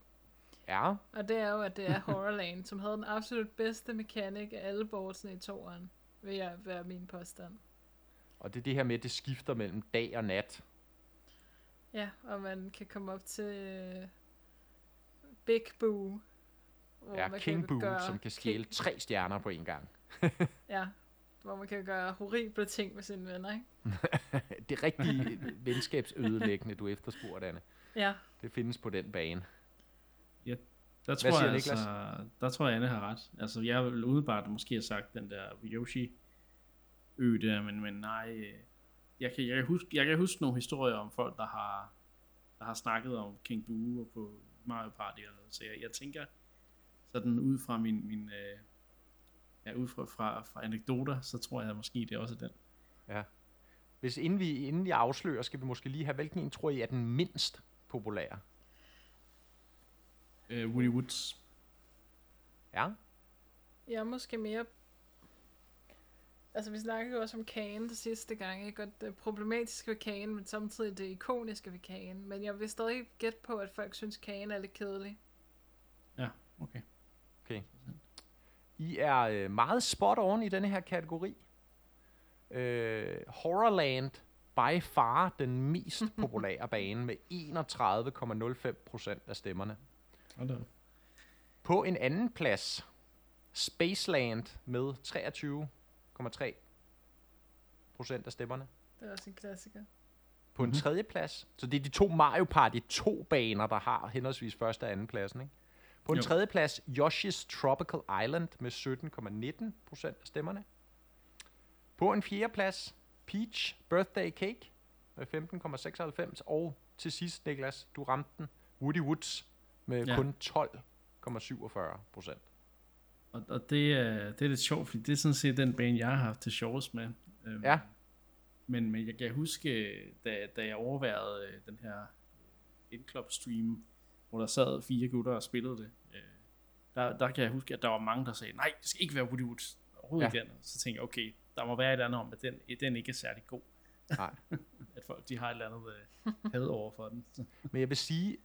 Ja, Og det er jo, at det er Horrorland, som havde den absolut bedste mekanik af alle boardsene i toeren, vil jeg være min påstand. og det er det her med, at det skifter mellem dag og nat. Ja, og man kan komme op til øh, Big Boo. hvor Ja, man King Boo, gøre som kan stjæle King- tre stjerner på en gang. Ja, hvor man kan gøre horrible ting med sine venner, ikke? det er rigtig venskabsødelæggende, du efterspurgte, Anne. Ja, Det findes på den bane. Der siger tror, jeg, Niklas? altså, der tror jeg, Anne har ret. Altså, jeg vil umiddelbart måske have sagt den der Yoshi ø der, men, men nej. øh, Jeg kan, jeg, kan huske, jeg kan huske nogle historier om folk, der har, der har snakket om King Boo og på Mario Party. Eller, noget. så jeg, jeg tænker, sådan ud fra min, min øh, ja, ud fra, fra, fra anekdoter, så tror jeg måske, det er også den. Ja. Hvis inden vi, inden vi afslører, skal vi måske lige have, hvilken en tror I er den mindst populære? Øh, Woody Woods. Ja, jeg er måske mere... Altså, vi snakkede jo også om kagen det sidste gang, ikke? Og det problematiske ved kagen, men samtidig det ikoniske ved kagen. Men jeg vil stadig gætte på, at folk synes, kagen er lidt kedelig. Ja, okay. okay. I er øh, meget spot on i denne her kategori. Øh, Horrorland by far den mest populære bane med 31,05 procent af stemmerne. Hold da op. På en anden plads, Spaceland med 23,3 procent af stemmerne. Det er også en klassiker. På en tredje plads, så det er de to Mario Party 2 baner, der har henholdsvis første og anden pladsen. Ikke? På en Jo. tredje plads, Yoshi's Tropical Island med 17,19 procent af stemmerne. På en fjerde plads, Peach Birthday Cake med 15,96. Og til sidst, Niklas, du ramte den, Woody Woods med ja. Kun 12,47 procent. Og, og det, er, det er lidt sjovt, fordi det er sådan set den bane, jeg har haft til sjovest med. Øhm, Ja. Men, men jeg kan huske, da, da jeg overværede øh, den her Indklub stream, hvor der sad fire gutter og spillede det, øh, der, der kan jeg huske, at der var mange, der sagde, nej, det skal ikke være Woody. Overhovedet Ja. den. Så tænkte jeg, okay, der må være et eller andet om, at den, den ikke er særlig god. Nej. at folk de har et eller andet øh, had over for den. Men jeg vil sige,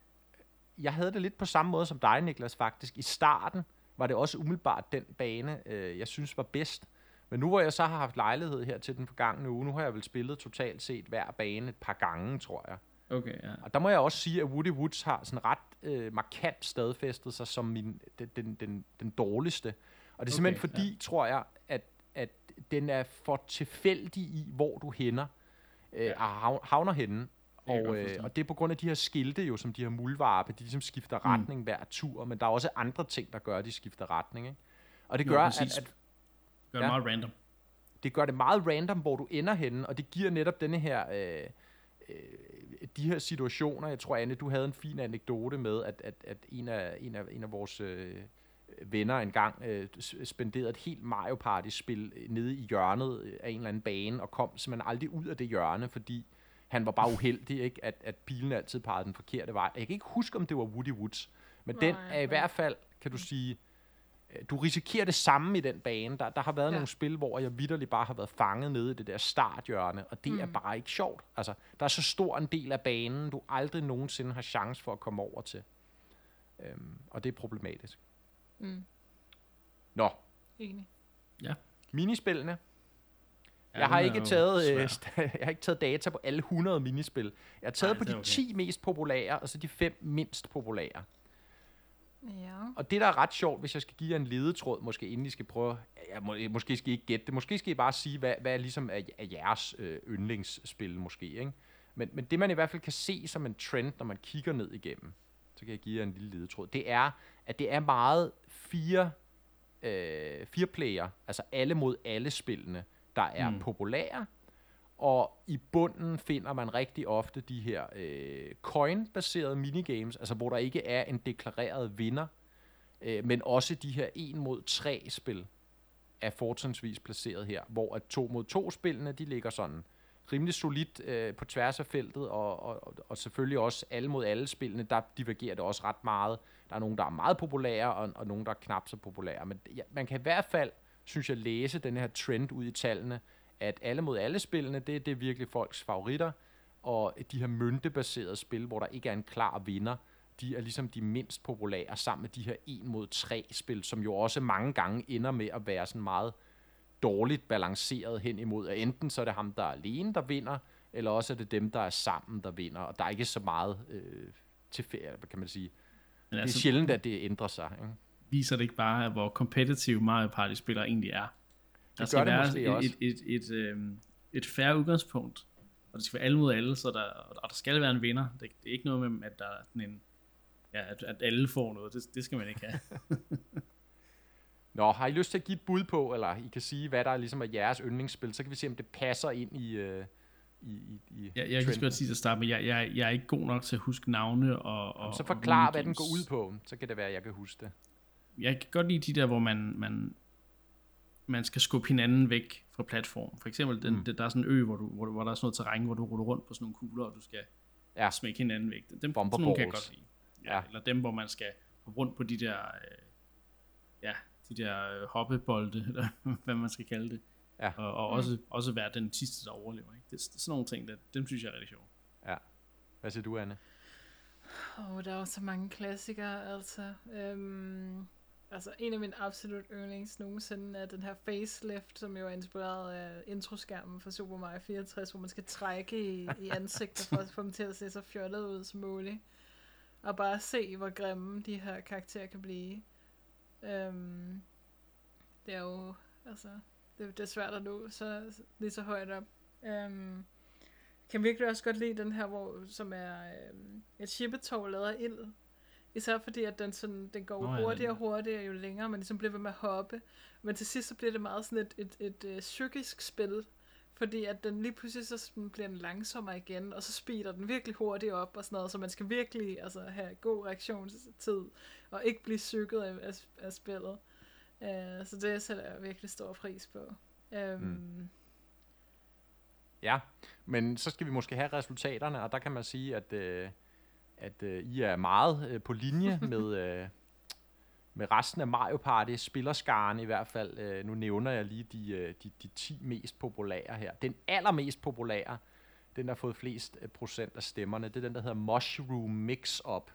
jeg havde det lidt på samme måde som dig, Niklas, faktisk. I starten var det også umiddelbart den bane, øh, jeg synes var bedst. Men nu hvor jeg så har haft lejlighed her til den forgangne uge, nu har jeg vel spillet totalt set hver bane et par gange, tror jeg. Okay, ja. Og der må jeg også sige, at Woody Woods har sådan ret øh, markant stadfæstet sig som min, den, den, den, den dårligste. Og det er simpelthen Okay, fordi, ja. tror jeg, at, at den er for tilfældig i, hvor du hænder, øh, Ja. havner henne. Og, øh, og det er på grund af de her skilte, jo, som de her muldvarpe, de ligesom skifter Mm. retning hver tur, men der er også andre ting, der gør, at de skifter retning. Ikke? Og det Jo, gør, at, præcis. at Gør Ja. det meget random. det gør det meget random, hvor du ender henne, og det giver netop denne her... Øh, øh, de her situationer, jeg tror, Anne, du havde en fin anekdote med, at, at, at en, af, en, af, en af vores øh, venner engang øh, spenderede et helt Mario Party-spil nede i hjørnet af en eller anden bane, og kom simpelthen aldrig ud af det hjørne, fordi han var bare uheldig, ikke? At, at pilen altid pegede den forkerte vej. Jeg kan ikke huske, om det var Woody Woods, men Nej, den er i hvert fald, kan du sige, øh, du risikerer det samme i den bane. Der, der har været ja. nogle spil, hvor jeg vidderligt bare har været fanget nede i det der starthjørne, og det mm. er bare ikke sjovt. Altså, der er så stor en del af banen, du aldrig nogensinde har chance for at komme over til. Øhm, og det er problematisk. Mm. Nå. Enig. Ja. Minispillene. Ja, jeg har ikke taget øh, jeg har ikke taget data på alle 100 minispil. Jeg har taget Nej, på de okay. 10 mest populære og så de 5 mindst populære. Ja. Og det der er ret sjovt, hvis jeg skal give jer en ledetråd, måske inden I skal prøve, ja, må, måske skal I ikke gætte det, måske skal I bare sige, hvad, hvad ligesom er, er jeres øh, yndlingsspil måske, ikke? Men, men det man i hvert fald kan se som en trend, når man kigger ned igennem, så kan jeg give jer en lille ledetråd, det er, at det er meget fire, øh, fire player, altså alle mod alle spillene, der er mm. populære, og i bunden finder man rigtig ofte de her øh, coin-baserede minigames, altså hvor der ikke er en deklareret vinder, øh, men også de her 1 mod 3 spil er fortrinsvis placeret her, hvor at 2 mod 2 spillene, de ligger sådan rimelig solidt øh, på tværs af feltet, og, og, og selvfølgelig også alle mod alle spillene, der divergerer det også ret meget. Der er nogen, der er meget populære, og, og nogen, der er knap så populære. Men ja, man kan i hvert fald, synes jeg, læse den her trend ud i tallene, at alle mod alle spillene, det, det er virkelig folks favoritter, og de her myntebaserede spil, hvor der ikke er en klar vinder, de er ligesom de mindst populære sammen med de her 1 mod 3 spil, som jo også mange gange ender med at være sådan meget dårligt balanceret hen imod, at enten så er det ham, der er alene, der vinder, eller også er det dem, der er sammen, der vinder, og der er ikke så meget øh, tilfælde, kan man sige. Men altså, det er sjældent, at det ændrer sig. Ikke? Viser det ikke bare, hvor kompetitiv Mario Party-spillere egentlig er? Der skal være et, et, et, et, øh, et færre udgangspunkt, og det skal være alle mod alle, så der, og der skal være en vinder. Det, det er ikke noget med, at der er en, ja, at, at alle får noget. Det, det skal man ikke have. Nå, har I lyst til at give et bud på, eller I kan sige, hvad der er ligesom er jeres yndlingsspil, så kan vi se, om det passer ind i, uh, i, i, i ja, Jeg kan godt sige til at starte med, jeg, jeg, jeg er ikke god nok til at huske navne. Og, og, så forklar, hvad den går ud på, så kan det være, at jeg kan huske det. Jeg kan godt lide de der, hvor man, man man skal skubbe hinanden væk fra platformen. For eksempel, den, mm. der er sådan en ø, hvor, du, hvor, hvor der er sådan noget terræn, hvor du ruller rundt på sådan nogle kugler, og du skal ja. smække hinanden væk. Dem, sådan nogle kan jeg godt lide. Ja, ja. Eller dem, hvor man skal rundt på de der, øh, ja, de der øh, hoppebolde, eller hvad man skal kalde det. Ja. Og, og mm. også, også være den sidste, der overlever. Ikke? Det, det, sådan nogle ting, der, dem synes jeg er rigtig sjovt. Ja. Hvad siger du, Anne? Åh, oh, der er jo så mange klassikere, altså. Øhm, Altså, en af mine absolut yndlings nogensinde er den her facelift, som jo er inspireret af introskærmen fra Super Mario 64, hvor man skal trække i, i ansigter for at få dem til at se så fjollet ud som muligt. Og bare se, hvor grimme de her karakterer kan blive. Øhm, det er jo, altså, det, det er svært at nå så, lige så højt op. Øhm, kan virkelig også godt lide den her, hvor, som er øhm, et chippetog lavet af ild, Især fordi, at den, sådan, den går Nå, hurtigere og hurtigere, jo længere man ligesom bliver ved med at hoppe. Men til sidst, så bliver det meget sådan et, et, et, et psykisk spil. Fordi at den lige pludselig så bliver den langsommere igen, og så speeder den virkelig hurtigt op og sådan noget, så man skal virkelig altså, have god reaktionstid, og ikke blive psyket af, af, af spillet. Uh, så det sætter jeg virkelig stor pris på. Um, mm. Ja, men så skal vi måske have resultaterne, og der kan man sige, at... Uh at øh, I er meget øh, på linje med, øh, med resten af Mario Party, spillerskaren i hvert fald. Øh, nu nævner jeg lige de, øh, de, de 10 mest populære her. Den allermest populære, den der har fået flest øh, procent af stemmerne, det er den, der hedder Mushroom Mix-Up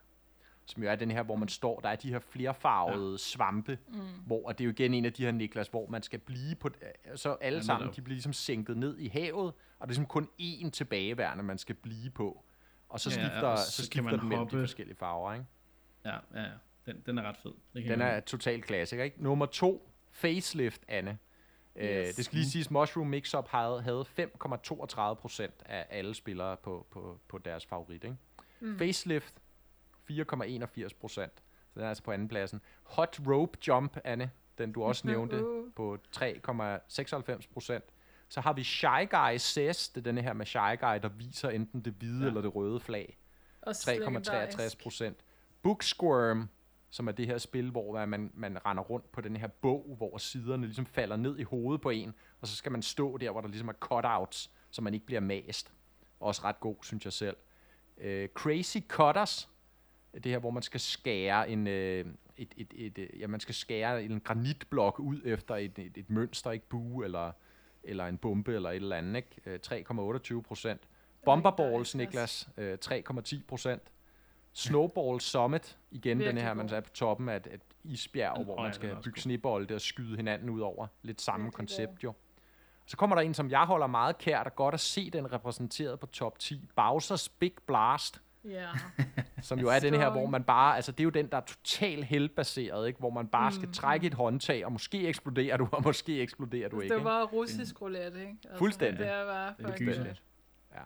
som jo er den her, hvor man står, der er de her flerfarvede ja. svampe, mm. hvor, og det er jo igen en af de her, Niklas, hvor man skal blive på, øh, så alle ja, sammen, de bliver ligesom sænket ned i havet, og det er ligesom kun én tilbageværende, man skal blive på. Og så skifter, ja, ja, så, så skifter den mellem de forskellige farver, ikke? Ja, ja, ja. Den, den er ret fed. Det kan den er totalt klassiker, ikke? Nummer to, Facelift, Anne. Øh, yes. Uh, det skal lige siges, Mushroom Mix-Up havde, havde 5,32 procent af alle spillere på, på, på deres favorit, ikke? Mm. Facelift, 4,81 procent. Så den er altså på anden pladsen. Hot Rope Jump, Anne, den du også nævnte, på 3,96 procent. Så har vi Shy Guy Says, det er denne her med Shy Guy, der viser enten det hvide ja. eller det røde flag. Også 3,63 legendarisk. procent. Book Squirm, som er det her spil, hvor man, man render rundt på den her bog, hvor siderne ligesom falder ned i hovedet på en, og så skal man stå der, hvor der ligesom er cutouts, så man ikke bliver mast. Også ret god, synes jeg selv. Uh, Crazy Cutters, det her, hvor man skal skære en, øh, et, et, et, et, ja, man skal skære en granitblok ud efter et, et, et mønster, ikke bue, eller, eller en bombe, eller et eller andet, ikke? Øh, 3,28 procent. Bomberballs, Niklas, øh, 3,10 procent. Snowball Summit, igen den her, man er på toppen af et, et isbjerg, hvor man skal bygge snebolde og skyde hinanden ud over. Lidt samme Virkelig koncept jo. Så kommer der en, som jeg holder meget kært, og godt at se den repræsenteret på top 10. Bowser's Big Blast, Ja, som jo er den her, hvor man bare, altså det er jo den, der er totalt heldbaseret, ikke? hvor man bare skal Mm. trække et håndtag, og måske eksploderer du, og måske eksploderer du ikke. det var russisk roulette, ikke? Altså, Fuldstændig. Det var Det er faktisk... Ja.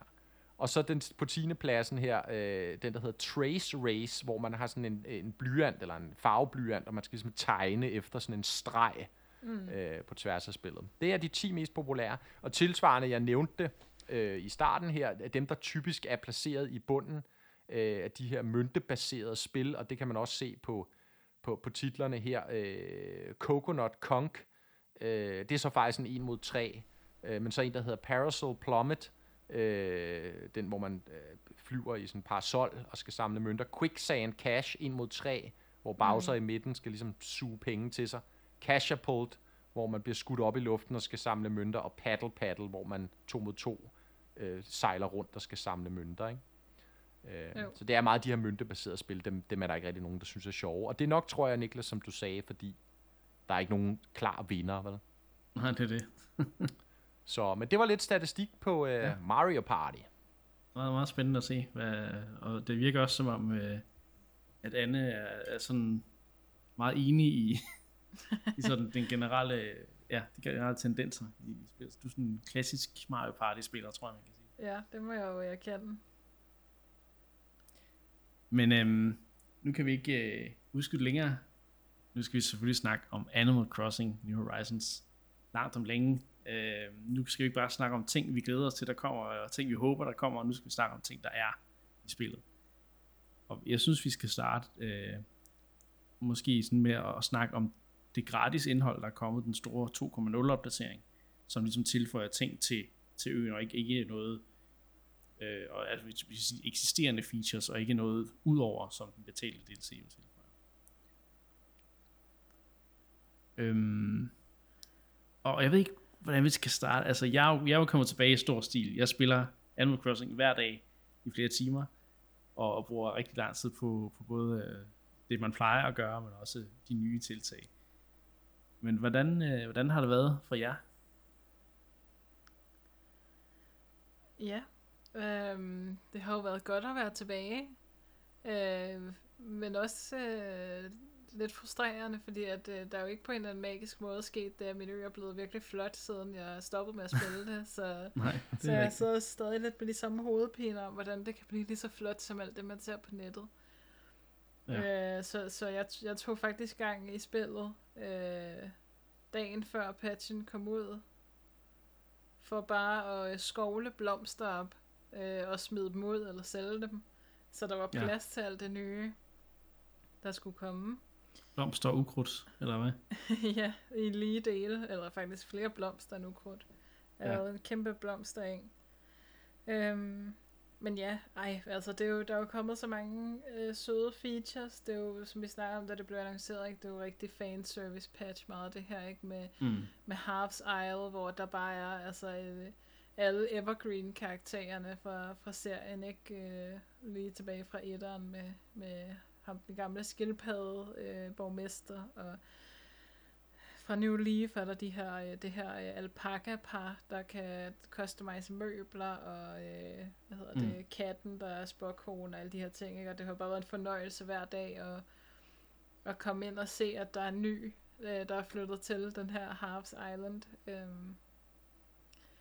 Og så den på 10. pladsen her, øh, den der hedder Trace Race, hvor man har sådan en, en blyant, eller en farveblyant, og man skal ligesom tegne efter sådan en streg Mm. øh, på tværs af spillet. Det er de 10 mest populære, og tilsvarende, jeg nævnte det øh, i starten her, er dem, der typisk er placeret i bunden øh, af de her møntebaserede spil, og det kan man også se på, på, på titlerne her. Øh, Coconut Conk, øh, det er så faktisk en 1 mod 3, øh, men så en, der hedder Parasol Plummet, øh, den hvor man øh, flyver i sådan en parasol og skal samle mønter. Quicksand Cash 1 mod 3, hvor Bowser mm. i midten skal ligesom suge penge til sig. Cashapult, hvor man bliver skudt op i luften og skal samle mønter, og Paddle Paddle, hvor man to mod to øh, sejler rundt og skal samle mønter, ikke? Øh, Jo. så det er meget de her møntebaserede spil, dem, dem er der ikke rigtig nogen, der synes er sjove. Og det er nok, tror jeg, Niklas, som du sagde, fordi der er ikke nogen klar vinder, vel? Nej, det er det. Så, men det var lidt statistik på øh, ja. Mario Party. Meget, meget spændende at se. Hvad, og det virker også som om, øh, at Anne er, er sådan meget enig i, i sådan den generelle, ja, de generelle tendenser i spillet. Du er sådan en klassisk Mario Party-spiller, tror jeg, man kan sige. Ja, det må jeg jo erkende. Men øhm, nu kan vi ikke øh, udskyde længere. Nu skal vi selvfølgelig snakke om Animal Crossing New Horizons langt om længe. Øh, nu skal vi ikke bare snakke om ting, vi glæder os til, der kommer, og ting, vi håber, der kommer, og nu skal vi snakke om ting, der er i spillet. Og jeg synes, vi skal starte øh, måske sådan med at, snakke om det gratis indhold, der er kommet, den store 2.0 opdatering, som ligesom tilføjer ting til, til øen, og ikke, ikke noget øh, og altså, vi vil sige, eksisterende features, og ikke noget udover, som den betalte DLC vil tilføje. Øhm, og jeg ved ikke, hvordan vi skal starte. Altså, jeg, jeg er jo kommet tilbage i stor stil. Jeg spiller Animal Crossing hver dag i flere timer, og, og bruger rigtig lang tid på, på både øh, det, man plejer at gøre, men også de nye tiltag. Men hvordan, øh, hvordan har det været for jer? Ja, øhm, det har jo været godt at være tilbage. Øh, men også øh, lidt frustrerende, fordi at, øh, der er jo ikke på en eller anden magisk måde sket det, at min ø er blevet virkelig flot, siden jeg stoppede med at spille det. Så, Nej, det så jeg sidder stadig lidt med de samme hovedpiner om, hvordan det kan blive lige så flot som alt det, man ser på nettet. Ja. Øh, så så jeg, jeg tog faktisk gang i spillet øh, dagen før patchen kom ud, for bare at øh, skovle blomster op øh, og smide dem ud eller sælge dem, så der var Ja. plads til alt det nye, der skulle komme. Blomster og ukrudt, eller hvad? ja, i lige dele, eller faktisk flere blomster end ukrudt. Jeg Ja. ja. en kæmpe blomstereng. Øhm, men ja, ej, altså det er jo, der er jo kommet så mange øh, søde features. Det er jo, som vi snakker om, da det blev annonceret, ikke? det er jo rigtig fanservice patch meget det her, ikke? Med, Mm. med Harps Isle, hvor der bare er altså øh, alle evergreen karaktererne fra, fra serien, ikke? Øh, lige tilbage fra etteren med, med ham, den gamle skildpadde øh, borgmester, og fra New Leaf er der de her, øh, det her øh, alpaca-par, der kan customize møbler, og øh, hvad hedder det, Mm. katten, der er spokhone og alle de her ting, ikke? og det har bare været en fornøjelse hver dag at, at komme ind og se, at der er en ny, øh, der er flyttet til den her Harps Island. Øhm,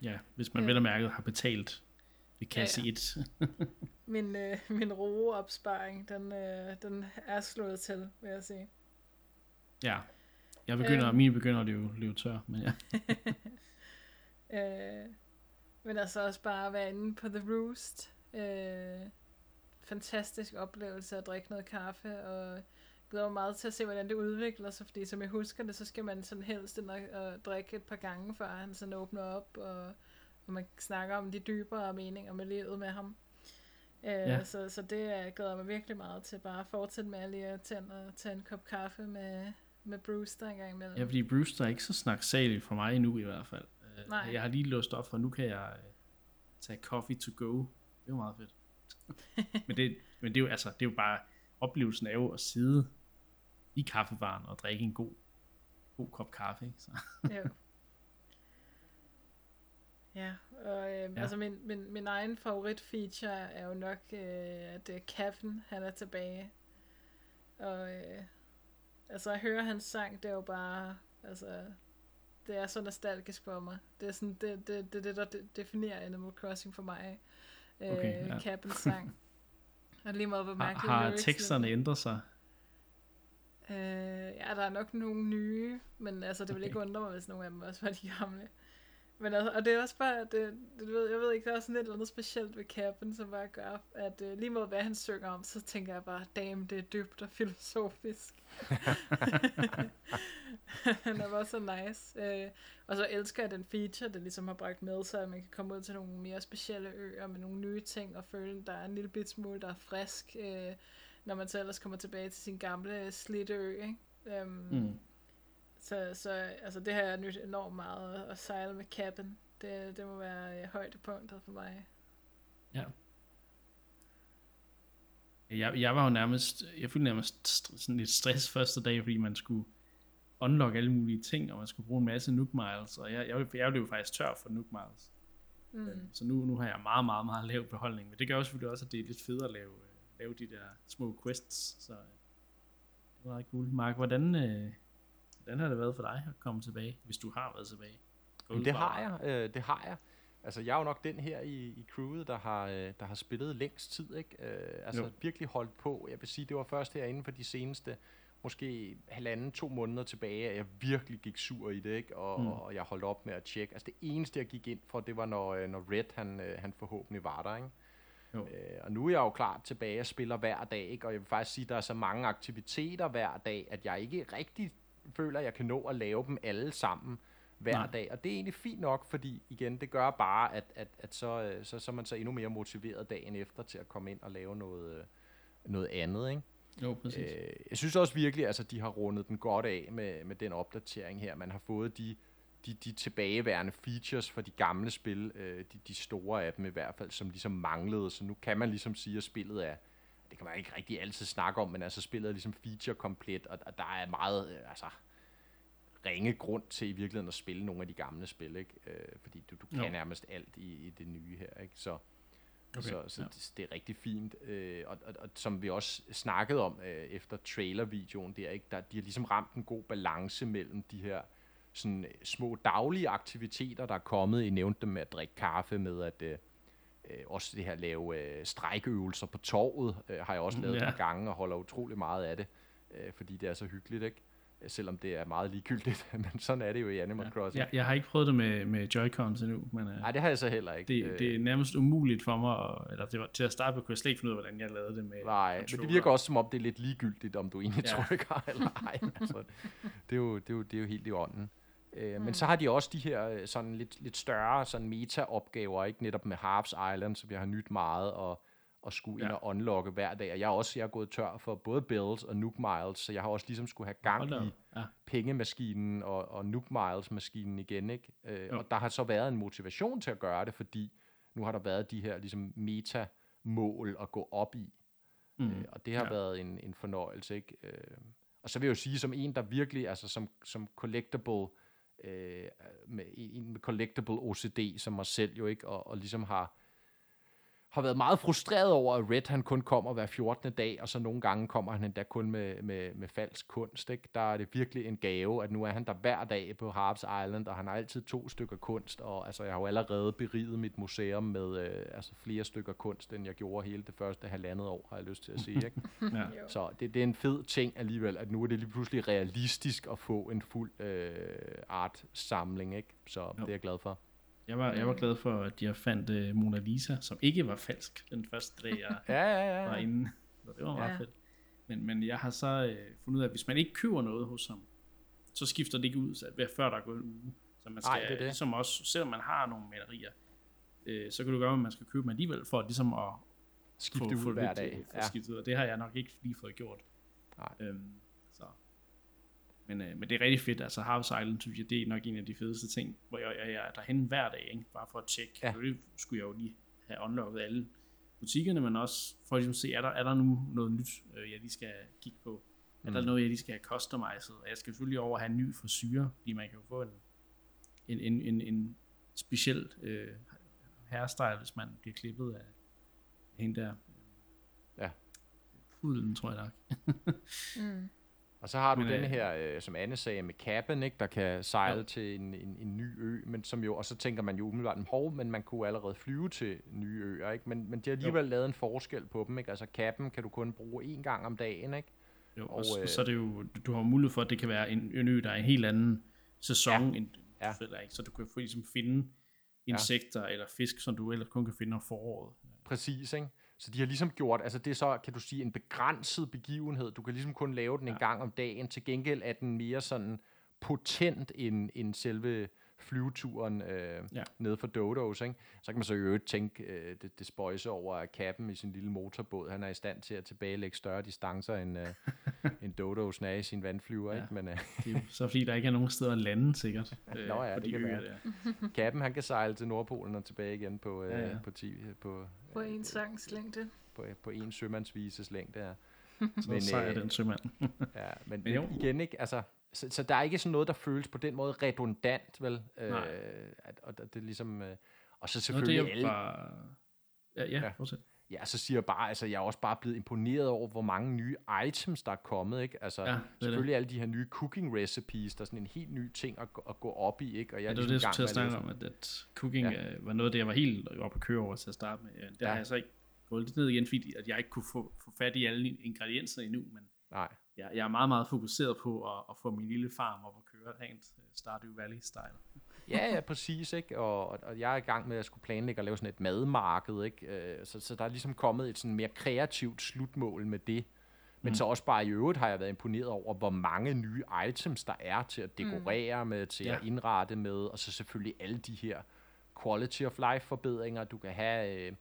Ja, hvis man Ja. vel og mærket har betalt ved kasse Ja, 1. min, øh, min roeopsparing, den, øh, den er slået til, vil jeg sige. ja. Jeg begynder, Øhm. mine begynder at løbe, løbe tør, men ja. Øh, men altså også bare at være inde på The Roost. Øh, fantastisk oplevelse at drikke noget kaffe, og glæder mig meget til at se, hvordan det udvikler sig, fordi som jeg husker det, så skal man sådan helst ind og, og drikke et par gange, før han sådan åbner op, og, og man snakker om de dybere meninger med livet med ham. Øh, ja. så, så det er, glæder mig virkelig meget til bare at fortsætte med at lige at tage, og tage en kop kaffe med, med Brewster en gang imellem. Ja, fordi Brewster er ikke så snaksalig for mig endnu i hvert fald. Øh, Nej. Jeg har lige låst op, for nu kan jeg øh, tage coffee to go. Det er jo meget fedt. men, det, men det er jo altså, det er jo bare, oplevelsen er jo at sidde i kaffebaren og drikke en god, god kop kaffe. Ikke? Så. jo. Ja, og øh, ja. altså min, min, min egen favorit feature er jo nok, øh, at øh, Kevin, han er tilbage. Og øh, altså at høre hans sang, det er jo bare, altså, det er så nostalgisk for mig. Det er sådan, det, det, det, det der definerer Animal Crossing for mig. Øh, okay, ja. Cabins sang. og lige meget, hvor mærkeligt Har, har teksterne ændret sig? Øh, ja, der er nok nogle nye, men altså, det vil okay. ikke undre mig, hvis nogle af dem også var de gamle. Men altså, og det er også bare, det, det, ved, jeg ved ikke, der er sådan et eller andet specielt ved Cap'n, som bare gør, at uh, lige måde hvad han synger om, så tænker jeg bare, damn, det er dybt og filosofisk. han er bare så nice. Uh, og så elsker jeg den feature, det ligesom har bragt med sig, at man kan komme ud til nogle mere specielle øer med nogle nye ting, og føle, at der er en lille bit smule, der er frisk, uh, når man så ellers kommer tilbage til sin gamle slidte ø, ikke? Um, mm. Så, så altså, det har jeg nyt enormt meget at sejle med cabin. Det, det må være højdepunktet for mig. Ja. Jeg, jeg var jo nærmest, jeg følte nærmest sådan lidt stress første dag, fordi man skulle unlock alle mulige ting, og man skulle bruge en masse Nook Miles, og jeg, jeg, jeg blev faktisk tør for Nook Miles. Mm. Øh, så nu, nu har jeg meget, meget, meget lav beholdning, men det gør også selvfølgelig også, at det er lidt fedt at lave, lave de der små quests, så det var rigtig cool. Mark, hvordan, øh, Hvordan har det været for dig at komme tilbage, hvis du har været tilbage? det har jeg, øh, det har jeg. Altså, jeg er jo nok den her i, i crewet, der har, øh, der har spillet længst tid, ikke? Øh, altså, jo. virkelig holdt på. Jeg vil sige, det var først herinde for de seneste, måske halvanden, to måneder tilbage, at jeg virkelig gik sur i det, ikke? Og, mm. og jeg holdt op med at tjekke. Altså, det eneste, jeg gik ind for, det var, når, øh, når Red, han, øh, han forhåbentlig var der, ikke? Jo. Øh, og nu er jeg jo klar tilbage og spiller hver dag, ikke? og jeg vil faktisk sige, at der er så mange aktiviteter hver dag, at jeg ikke rigtig føler, at jeg kan nå at lave dem alle sammen hver Nej. dag. Og det er egentlig fint nok, fordi igen, det gør bare, at, at, at så, øh, så, så er man så endnu mere motiveret dagen efter til at komme ind og lave noget, øh, noget andet. Ikke? Jo, præcis. Øh, jeg synes også virkelig, at altså, de har rundet den godt af med, med den opdatering her. Man har fået de, de, de tilbageværende features for de gamle spil, øh, de, de store af dem i hvert fald, som ligesom manglede. Så nu kan man ligesom sige, at spillet er, det kan man ikke rigtig altid snakke om, men altså spillet er ligesom feature komplet, og, og der er meget, øh, altså, ringe grund til i virkeligheden at spille nogle af de gamle spil, ikke? Øh, fordi du, du kan jo. nærmest alt i, i det nye her, ikke? Så, okay, så, så ja. det, det er rigtig fint. Øh, og, og, og som vi også snakkede om øh, efter trailer-videoen der, ikke? Der, de har ligesom ramt en god balance mellem de her sådan små daglige aktiviteter, der er kommet. I nævnte dem med at drikke kaffe, med at øh, øh, også det her lave øh, strækøvelser på torvet, øh, har jeg også lavet ja. et par gange, og holder utrolig meget af det, øh, fordi det er så hyggeligt, ikke? Selvom det er meget ligegyldigt, men sådan er det jo i Animal ja. Crossing. Jeg, jeg har ikke prøvet det med, med Joy-Cons endnu. Men, øh, Nej, det har jeg så heller ikke. Det, det er nærmest umuligt for mig, at, eller det var, til at starte med, kunne jeg slet ikke finde ud af, hvordan jeg lavede det med Nej, men det virker også som om, det er lidt ligegyldigt, om du egentlig ja. trykker eller ej. altså, det, er jo, det, er jo, det er jo helt i ånden. Øh, mm. Men så har de også de her øh, sådan lidt, lidt større sådan meta-opgaver, ikke netop med Harps Island, som jeg har nyt meget, og, og skulle ja. ind og unlocke hver dag. Og jeg er også jeg er gået tør for både Bills og Nook Miles, så jeg har også ligesom skulle have gang i ja. pengemaskinen og, og Nook Miles-maskinen igen. Ikke? Øh, og der har så været en motivation til at gøre det, fordi nu har der været de her ligesom meta-mål at gå op i. Mm. Øh, og det har ja. været en, en fornøjelse. Ikke? Øh, og så vil jeg jo sige, som en, der virkelig, altså som, som collectible, øh, med en med collectible OCD som mig selv jo ikke, og, og ligesom har har været meget frustreret over, at Red han kun kommer hver 14. dag, og så nogle gange kommer han endda kun med, med, med falsk kunst. Ikke? Der er det virkelig en gave, at nu er han der hver dag på Harps Island, og han har altid to stykker kunst, og altså, jeg har jo allerede beriget mit museum med øh, altså, flere stykker kunst, end jeg gjorde hele det første halvandet år, har jeg lyst til at sige. Ikke? ja. Så det, det er en fed ting alligevel, at nu er det lige pludselig realistisk at få en fuld øh, art-samling, ikke? så jo. det er jeg glad for. Jeg var, jeg var glad for, at jeg fandt uh, Mona Lisa, som ikke var falsk den første dag, jeg Ja, ja, ja. var inde. Så det var meget Ja. fedt. Men, men jeg har så øh, fundet ud af, at hvis man ikke køber noget hos ham, så skifter det ikke ud, så, før der er gået en uge. Så man skal, Nej, det det. ligesom også, selvom man har nogle malerier, øh, så kan du gøre, at man skal købe dem alligevel, for ligesom at Skifte ud hver lidt, dag. øh, få Ja. skiftet ud. Og det har jeg nok ikke lige fået gjort. Nej. Øhm. Men, øh, men det er rigtig fedt. Altså Harvest Island, synes jeg, det er nok en af de fedeste ting, hvor jeg, jeg, jeg er derhen hver dag, ikke? bare for at tjekke. Ja. Det skulle jeg jo lige have unlocket alle butikkerne, men også for ligesom at se, er der, er der nu noget nyt, øh, jeg lige skal kigge på? Er Mm. der noget, jeg lige skal have customized? Og jeg skal selvfølgelig over have en ny frisyr, fordi man kan jo få en, en, en, en, en speciel øh, hairstyle, hvis man bliver klippet af hende der. Ja. Pudlen, tror jeg nok. Mm. Og så har du Men, den øh, her, øh, som Anne sagde, med kappen, ikke, der kan sejle Jo. til en, en, en ny ø, men som jo, og så tænker man jo umiddelbart, hov, men man kunne allerede flyve til nye øer, ikke? Men, men de har alligevel lavet en forskel på dem, ikke? Altså kappen kan du kun bruge én gang om dagen, ikke? Jo, og, Og, og øh, så er det jo, du har mulighed for, at det kan være en, en ø, der er en helt anden sæson, Ja. ja. end Ja. du selv er, ikke? Så du kan ligesom finde insekter ja. eller fisk, som du ellers kun kan finde om foråret. Præcis, ikke? Så de har ligesom gjort, altså det er så, kan du sige, en begrænset begivenhed. Du kan ligesom kun lave den en Ja. gang om dagen. Til gengæld er den mere sådan potent end, end selve flyveturen øh, ja. Ned for Dodos, ikke? Så kan man så i øvrigt tænke øh, det, det spøjse over, at Kappen i sin lille motorbåd, han er i stand til at tilbagelægge større distancer, end, øh, end Dodos er i sin vandflyver, Ja. ikke? Men øh, Det er så fordi, der ikke er nogen steder at lande, sikkert. øh, Nå ja, det de kan være. der. Kappen, han kan sejle til Nordpolen og tilbage igen på, øh, Ja, ja. på, 10, på, På en sangs længde. på, på en sømandsvises længde, ja. Så men, sejrer øh, den sømand. Ja, men, Men jo. men igen ikke, altså, så, så der er ikke sådan noget, der føles på den måde redundant, vel? Øh, Nej. at, og det er ligesom, øh, og så selvfølgelig det alle, er bare... Ja, ja, Ja. ja. fortsæt. ja, så siger jeg bare, altså, jeg er også bare blevet imponeret over, hvor mange nye items, der er kommet, ikke? Altså, Ja, det er det. selvfølgelig alle de her nye cooking recipes, der er sådan en helt ny ting at, gå- at gå op i, ikke? Og jeg Ja, er det var ligesom det, jeg skulle gang til at med snakke om, at, at cooking Ja. ja. var noget af det, jeg var helt oppe at køre over til at starte med. Det Ja. ja. har jeg så ikke gået lidt ned igen, fordi at jeg ikke kunne få, få fat i alle ingredienser endnu, men Nej, jeg, jeg er meget, meget fokuseret på at, at få min lille farm op at køre rent øh, Stardew Valley-style. Ja, ja, præcis, ikke? Og, og, jeg er i gang med at skulle planlægge at lave sådan et madmarked, ikke? Øh, Så, så der er ligesom kommet et sådan mere kreativt slutmål med det. Men mm. så også bare i øvrigt har jeg været imponeret over, hvor mange nye items der er til at dekorere mm. med, til ja. Ja. at indrette med, og så selvfølgelig alle de her quality of life forbedringer. Du kan have øh,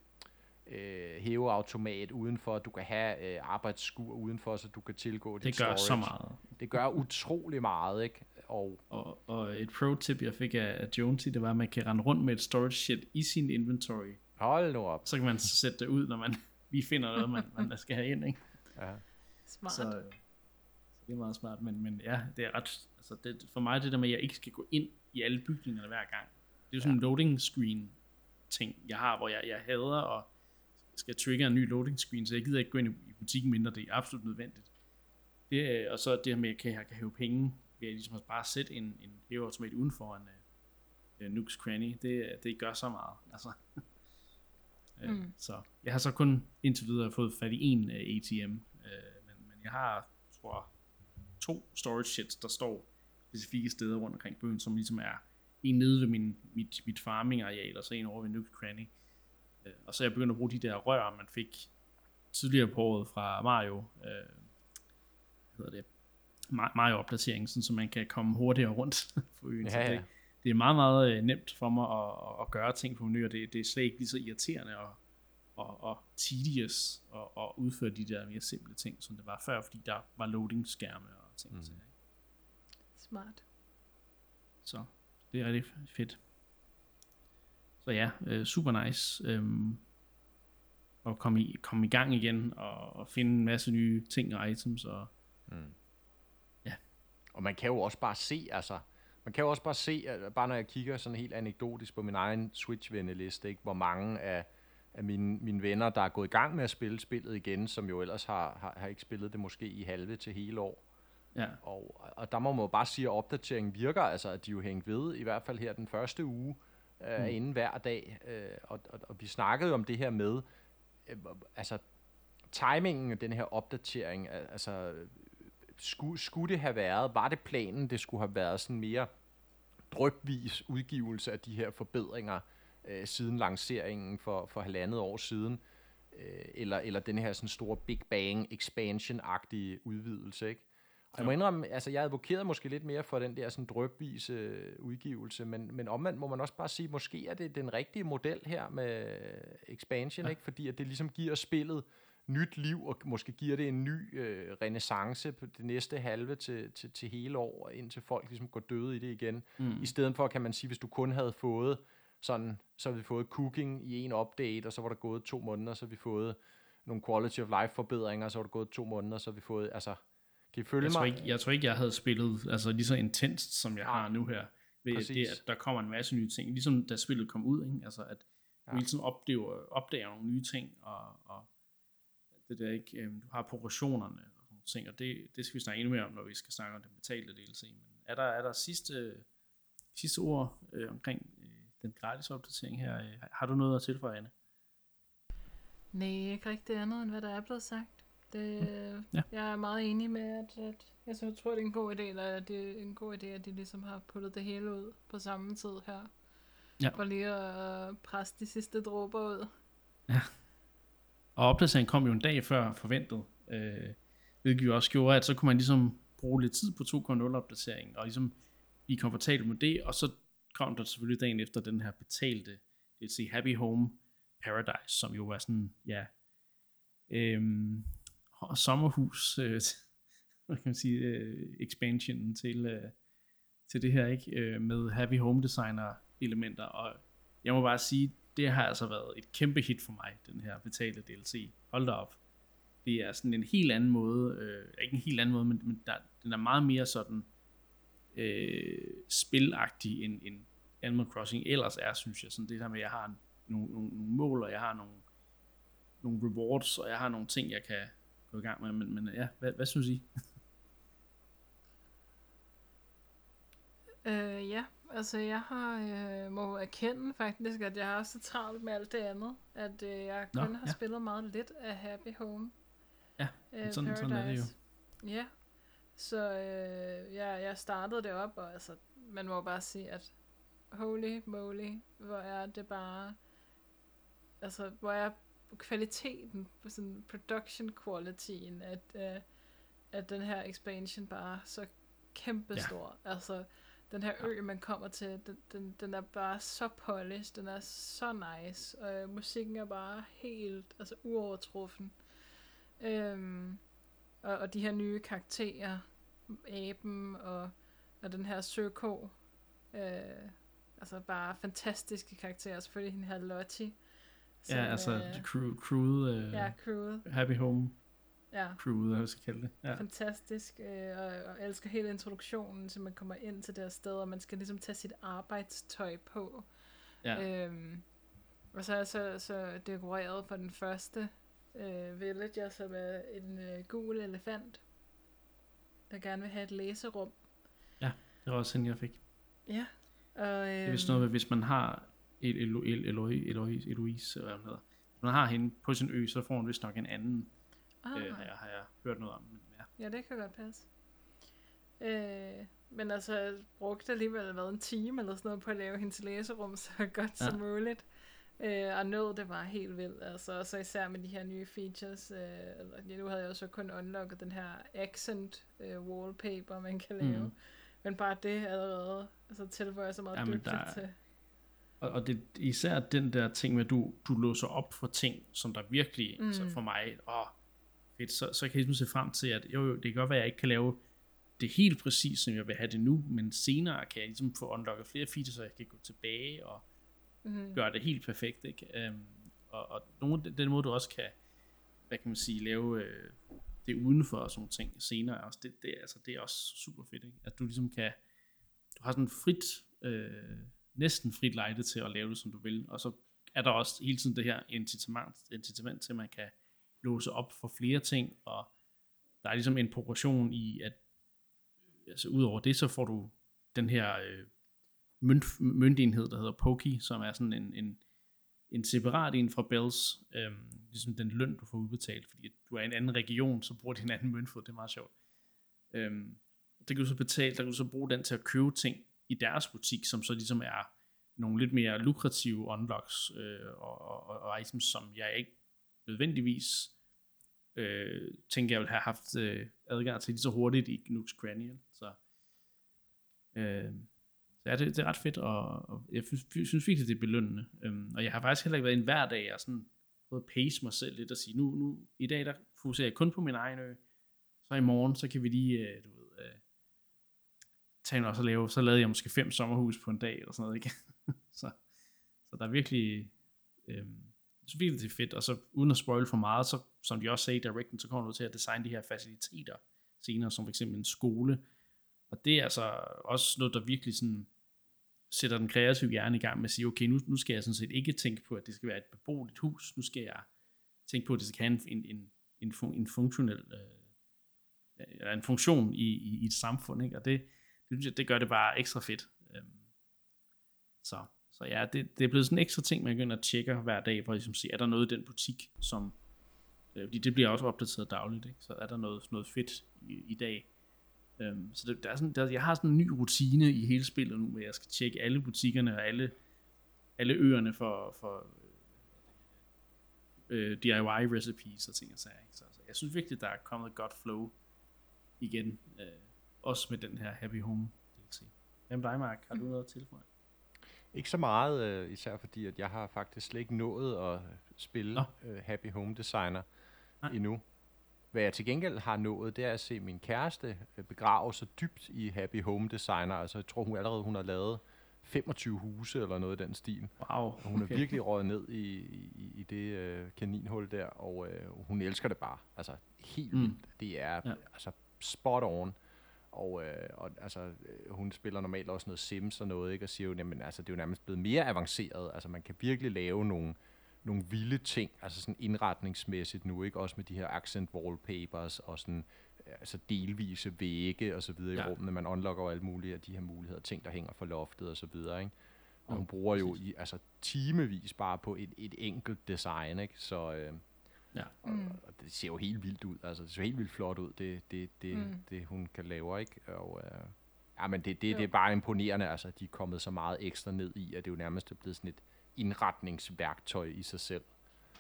øh, hæveautomat udenfor, du kan have øh, arbejdsskur udenfor, så du kan tilgå dit Det gør storage. så meget. Det gør utrolig meget, ikke? Og Og, og et pro-tip, jeg fik af, af Jonesy, det var, at man kan rende rundt med et storage shit i sin inventory. hold nu op. Så kan man sætte det ud, når man lige finder noget, man, man skal have ind. Ikke? Ja. Smart. Så, øh, så det er meget smart, men, men ja, det er ret, altså det, for mig det der med, at jeg ikke skal gå ind i alle bygningerne hver gang. Det er jo sådan en loading screen ting, jeg har, hvor jeg, jeg hader og skal trigge en ny loading screen, så jeg gider ikke gå ind i, butikken, mindre det er absolut nødvendigt. Det, er- og så det her med, at jeg kan, hæve penge, ved at ligesom bare sætte en, en hæveautomat uden for en uh, uh, Nooks Cranny, det, det gør så meget. Altså. Øh, Mm. Så jeg har så kun indtil videre fået fat i en uh, ATM, uh, men, men jeg har, tror to storage shits, der står specifikke steder rundt omkring byen, som ligesom er en nede ved min, mit, mit farming-areal, og så en over ved Nooks Cranny. Øh, og så er jeg begyndt at bruge de der rør, man fik tidligere på året fra Mario, øh, hvad hedder det, Ma- Mario-opdateringen, sådan, så man kan komme hurtigere rundt på øen. Ja, ja. det, det er meget, meget øh, nemt for mig at, at, gøre ting på menu, og det, det er slet ikke lige så irriterende og, og, og tedious at, at udføre de der mere simple ting, som det var før, fordi der var loading-skærme og ting. Mm. Smart. Så det er rigtig fedt. Så ja, øh, super nice. Øhm, at komme i, komme i gang igen og, og finde en masse nye ting og items. Og, Og man kan jo også bare se, altså, man kan jo også bare se, at bare når jeg kigger sådan helt anekdotisk på min egen Switch-venneliste, ikke, hvor mange af, af mine, mine venner, der er gået i gang med at spille spillet igen, som jo ellers har, har, har ikke spillet det måske i halve til hele år. ja, Og, og der må man jo bare sige, at opdateringen virker, altså at de jo hængt ved, i hvert fald her den første uge, øh, mm. inden hver dag. Øh, og, og, og vi snakkede om det her med, øh, altså timingen af den her opdatering, al- altså skulle, skulle det have været, var det planen, det skulle have været sådan mere drøbvis udgivelse af de her forbedringer øh, siden lanceringen for, for halvandet år siden, øh, eller, eller den her sådan store Big Bang expansion-agtige udvidelse, ikke? Og jeg må indrømme, altså jeg advokerede måske lidt mere for den der sådan drøbvise øh, udgivelse, men, men omvendt må man også bare sige, måske er det den rigtige model her med expansion, ja. ikke? fordi at det ligesom giver spillet nyt liv, og måske giver det en ny øh, renaissance på det næste halve til, til, til hele år, indtil folk ligesom går døde i det igen. Mm. I stedet for, kan man sige, hvis du kun havde fået sådan, så havde vi fået cooking i en update, og så var der gået to måneder, så har vi fået nogle quality of life forbedringer, og så var der gået to måneder, så har vi fået, altså, kan I følge jeg mig? Tror ikke, jeg tror ikke, jeg havde spillet altså, lige så intenst, som jeg ja, har nu her. Ved præcis. det, at der kommer en masse nye ting. Ligesom da spillet kom ud, ikke? Altså, at du ja. hele tiden opdager, opdager nogle nye ting, og, og det der ikke, øhm, du har progressionerne og sådan ting, og det, det skal vi snakke endnu mere om, når vi skal snakke om den betalte DLC. Men er der, er der sidste, sidste ord øh, omkring øh, den gratis opdatering her? Øh, har du noget at tilføje, Anne? Nej, ikke rigtig andet, end hvad der er blevet sagt. Det, mm. ja. Jeg er meget enig med, at, at jeg så tror, det er en god idé, eller det er en god idé, at de ligesom har puttet det hele ud på samme tid her. Ja. For lige at presse de sidste dråber ud. Ja. Og opdateringen kom jo en dag før forventet, øh, hvilket jo også gjorde, at så kunne man ligesom bruge lidt tid på 2.0 opdateringen, og ligesom blive komfortabel med det, og så kom der selvfølgelig dagen efter den her betalte DLC Happy Home Paradise, som jo var sådan, ja, øhm, sommerhus, øh, hvad kan man sige, øh, expansion til, øh, til det her, ikke? Øh, med heavy Home Designer elementer, og jeg må bare sige, det har altså været et kæmpe hit for mig, den her betalte DLC. Hold da op. Det er sådan en helt anden måde, øh, ikke en helt anden måde, men, men der, den er meget mere sådan øh, spilagtig end, end Animal Crossing ellers er, synes jeg. Sådan det der med, at jeg har nogle, nogle, nogle mål, og jeg har nogle, nogle rewards, og jeg har nogle ting, jeg kan gå i gang med. Men, men ja, hvad, hvad synes I? øh, ja, Altså, jeg har, øh, må erkende faktisk, at jeg har så travlt med alt det andet, at øh, jeg kun Nå, har ja. spillet meget lidt af Happy Home. Ja, øh, sådan, sådan er det jo. Ja, så øh, jeg, jeg startede det op, og altså, man må bare sige, at holy moly, hvor er det bare, altså, hvor er kvaliteten, sådan production qualityen, at, øh, at den her expansion bare så kæmpe stor. Ja. Altså, den her ø, man kommer til, den, den, den er bare så polished, den er så nice, og øh, musikken er bare helt altså, uovertruffen. Øhm, og, og de her nye karakterer, aben og, og den her søko, øh, altså bare fantastiske karakterer, selvfølgelig hende her Lottie. Ja, altså øh, crew, crewet, øh, ja, crewet. Happy Home ja. crewet, jeg skal kalde det. Ja. Fantastisk, øh, og, og jeg elsker hele introduktionen, så man kommer ind til det her sted, og man skal ligesom tage sit arbejdstøj på. Ja. Øhm, og så er så, så dekoreret for den første øh, villager, som er en øh, gul elefant, der gerne vil have et læserum. Ja, det var også hende, jeg fik. Ja. Og, øhm, det er vist noget med, hvis man har Eloise, hvad hedder. Hvis man har hende på sin ø, så får hun vist nok en anden ah. øh, har, jeg, har jeg hørt noget om. Men ja. ja, det kan godt passe. Øh, men altså, jeg brugte alligevel været en time eller sådan noget på at lave hendes læserum så godt ja. som muligt. Øh, og nød det var helt vildt. Altså, så især med de her nye features. Øh, nu havde jeg jo så kun unlocket den her accent øh, wallpaper, man kan lave. Mm. Men bare det allerede altså, tilføjer så meget ja, dygtigt der, til. Og, og det især den der ting med, at du, du låser op for ting, som der virkelig, mm. altså for mig, åh, fedt, så, så kan jeg ligesom se frem til, at jo, jo, det kan godt være, at jeg ikke kan lave det helt præcis, som jeg vil have det nu, men senere kan jeg ligesom få unlocket flere features, så jeg kan gå tilbage og mm. gøre det helt perfekt, ikke? Um, og, og nogle, den måde, du også kan, hvad kan man sige, lave øh, det udenfor og sådan ting senere, også, det, det, altså, det er også super fedt, ikke? At du ligesom kan, du har sådan frit, øh, næsten frit lejde til at lave det, som du vil, og så er der også hele tiden det her incitament, incitament til, at man kan låse op for flere ting, og der er ligesom en progression i, at altså udover det, så får du den her øh, mønt, møntenhed, der hedder Poki, som er sådan en, en, en separat en fra Bells, øh, ligesom den løn, du får udbetalt, fordi du er i en anden region, så bruger de en anden møntfod, det er meget sjovt. Øh, det kan du så betale, der kan du så bruge den til at købe ting i deres butik, som så ligesom er nogle lidt mere lukrative unlocks øh, og, og, og items, som jeg ikke nødvendigvis øh, tænker, jeg vil have haft øh, adgang til lige så hurtigt i Nook's Cranial. Så, øh, så ja, det, det er ret fedt, og, og jeg synes, synes virkelig, det er belønnende. Um, og jeg har faktisk heller ikke været en hver dag, og sådan prøvet at pace mig selv lidt og sige, nu, nu i dag, der fokuserer jeg kun på min egen ø, så i morgen, så kan vi lige, øh, du ved, øh, også at så lave, så lavede jeg måske fem sommerhus på en dag, eller sådan noget, ikke? så, så der er virkelig, øh, så virkelig det er fedt, og så uden at spoil for meget, så som de også sagde i Directen, så kommer du til at designe de her faciliteter senere, som for eksempel en skole, og det er altså også noget, der virkelig sådan sætter den kreative hjerne i gang med at sige, okay, nu, nu skal jeg sådan set ikke tænke på, at det skal være et beboeligt hus, nu skal jeg tænke på, at det skal have en, en, en, en, en funktionel, øh, eller en funktion i, i, i et samfund, ikke? og det, det, det gør det bare ekstra fedt. Øhm, så, så ja, det, det er blevet sådan en ekstra ting, man begynder at tjekke hver dag, for ligesom se, er der noget i den butik, som, øh, fordi det bliver også opdateret dagligt, ikke? så er der noget, noget fedt i, i dag, Øhm, så det, der er sådan, der, jeg har sådan en ny rutine i hele spillet nu, hvor jeg skal tjekke alle butikkerne og alle, alle øerne for, for øh, DIY recipes og ting og sager. Så, så jeg synes virkelig, der er kommet et godt flow igen, øh, også med den her Happy Home DLC. Hvem dig, Mark? Har du noget at tilføje? Ikke så meget, øh, især fordi at jeg har faktisk slet ikke nået at spille øh, Happy Home Designer Nej. endnu. Hvad jeg til gengæld har nået, det er at se min kæreste øh, begrave sig dybt i Happy Home Designer. Altså, jeg tror hun allerede, hun har lavet 25 huse eller noget i den stil. Wow, okay. Hun er virkelig røget ned i, i, i det øh, kaninhul der, og øh, hun elsker det bare. Altså, helt mm. vildt. Det er ja. altså spot on. Og, øh, og altså, øh, hun spiller normalt også noget Sims og noget, ikke? og siger jo, jamen, altså, det er jo nærmest blevet mere avanceret. Altså, man kan virkelig lave nogle, nogle vilde ting, altså sådan indretningsmæssigt nu, ikke? Også med de her accent wallpapers og sådan altså delvise vægge og så videre ja. i rummene. Man unlocker alle mulige af de her muligheder, ting, der hænger for loftet og så videre, ikke? Og hun bruger jo i, altså timevis bare på et, et enkelt design, ikke? Så, øh, ja. og, mm. og, det ser jo helt vildt ud. Altså, det ser helt vildt flot ud, det, det, det, mm. det hun kan lave, ikke? Og, øh, ja, men det, det, det er bare imponerende, altså, de er kommet så meget ekstra ned i, at det jo nærmest er blevet sådan et, indretningsværktøj i sig selv.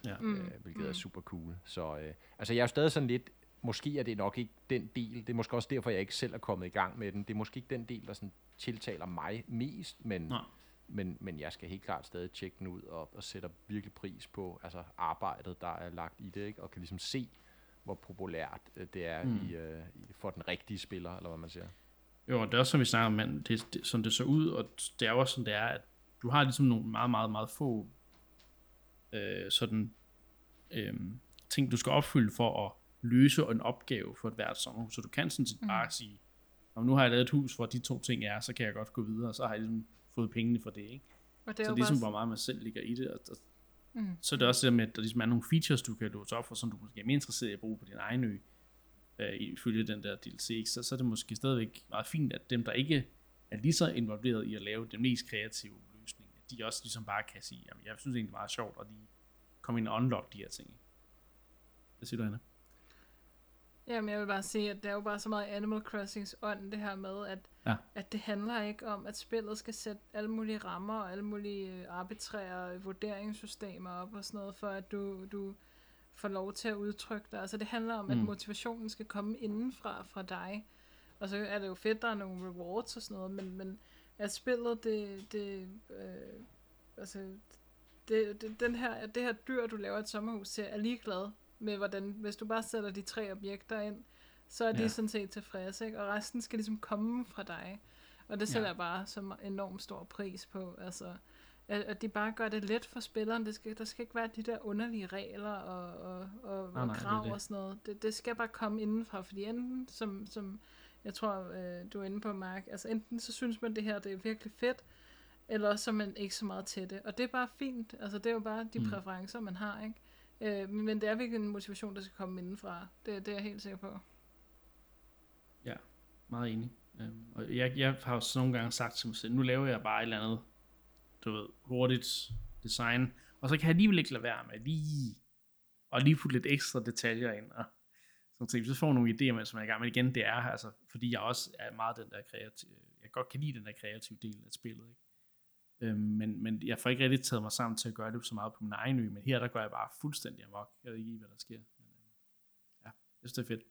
Ja. Øh, mm. hvilket mm. er super cool. Så øh, altså jeg er stadig sådan lidt, måske er det nok ikke den del, det er måske også derfor, jeg ikke selv er kommet i gang med den. Det er måske ikke den del, der sådan tiltaler mig mest, men, men, men jeg skal helt klart stadig tjekke den ud og, og sætter virkelig pris på altså arbejdet, der er lagt i det, ikke? og kan ligesom se, hvor populært øh, det er mm. i, øh, for den rigtige spiller, eller hvad man siger. Jo, det er også som vi snakker om, men det, det, sådan det så ud, og det er også sådan det er, at du har ligesom nogle meget, meget, meget få øh, sådan øh, ting, du skal opfylde for at løse en opgave for et hvert sommerhus. Så du kan sådan set mm. bare sige, om nu har jeg lavet et hus, hvor de to ting er, så kan jeg godt gå videre, og så har jeg ligesom fået pengene for det, ikke? Og det er så det er ligesom, hvor meget man selv ligger i det, og, og mm. så er det også det med, at der ligesom er nogle features, du kan låse op for, som du måske er mere interesseret i at bruge på din egen ø, øh, ifølge den der DLC, ikke? Så, så er det måske stadigvæk meget fint, at dem, der ikke er lige så involveret i at lave den mest kreative de også ligesom bare kan sige, jamen, jeg synes egentlig, det er meget sjovt, at de kommer ind og unlock de her ting. Hvad siger du, Anna? Jamen, jeg vil bare sige, at det er jo bare så meget Animal Crossings ånd, det her med, at, ja. at det handler ikke om, at spillet skal sætte alle mulige rammer og alle mulige øh, arbitrære vurderingssystemer op og sådan noget, for at du, du får lov til at udtrykke dig. Altså, det handler om, mm. at motivationen skal komme indenfra fra dig. Og så er det jo fedt, der er nogle rewards og sådan noget, men, men at spillet, det, det, øh, altså, det, det, den her, det her dyr, du laver et sommerhus til, er ligeglad med, hvordan, hvis du bare sætter de tre objekter ind, så er de ja. sådan set tilfredse, ikke? og resten skal ligesom komme fra dig. Og det sætter ja. jeg bare som enormt stor pris på, altså, at, at de bare gør det let for spilleren. Det skal, der skal ikke være de der underlige regler og, og, og, oh, og nej, krav det det. og sådan noget. Det, det skal bare komme indenfra, fordi enten, som, som jeg tror, øh, du er inde på, Mark. Altså enten så synes man, det her det er virkelig fedt, eller så er man ikke så meget til det. Og det er bare fint. Altså det er jo bare de mm. præferencer, man har, ikke? Øh, men det er virkelig en motivation, der skal komme indenfra. Det, det er jeg helt sikker på. Ja, meget enig. Øhm, og jeg, jeg har også nogle gange sagt til mig selv, nu laver jeg bare et eller andet, du ved, hurtigt design, og så kan jeg alligevel ikke lade være med lige, og lige putte lidt ekstra detaljer ind, og sådan ting. Så får jeg nogle idéer, som jeg er i gang med igen, det er, altså, fordi jeg også er meget den der kreative, jeg godt kan lide den der kreative del af spillet, ikke? Øh, men, men jeg får ikke rigtig taget mig sammen til at gøre det så meget på min egen ø, men her der går jeg bare fuldstændig amok. Jeg ved ikke, hvad der sker. Men, øh, ja, jeg synes, det er fedt.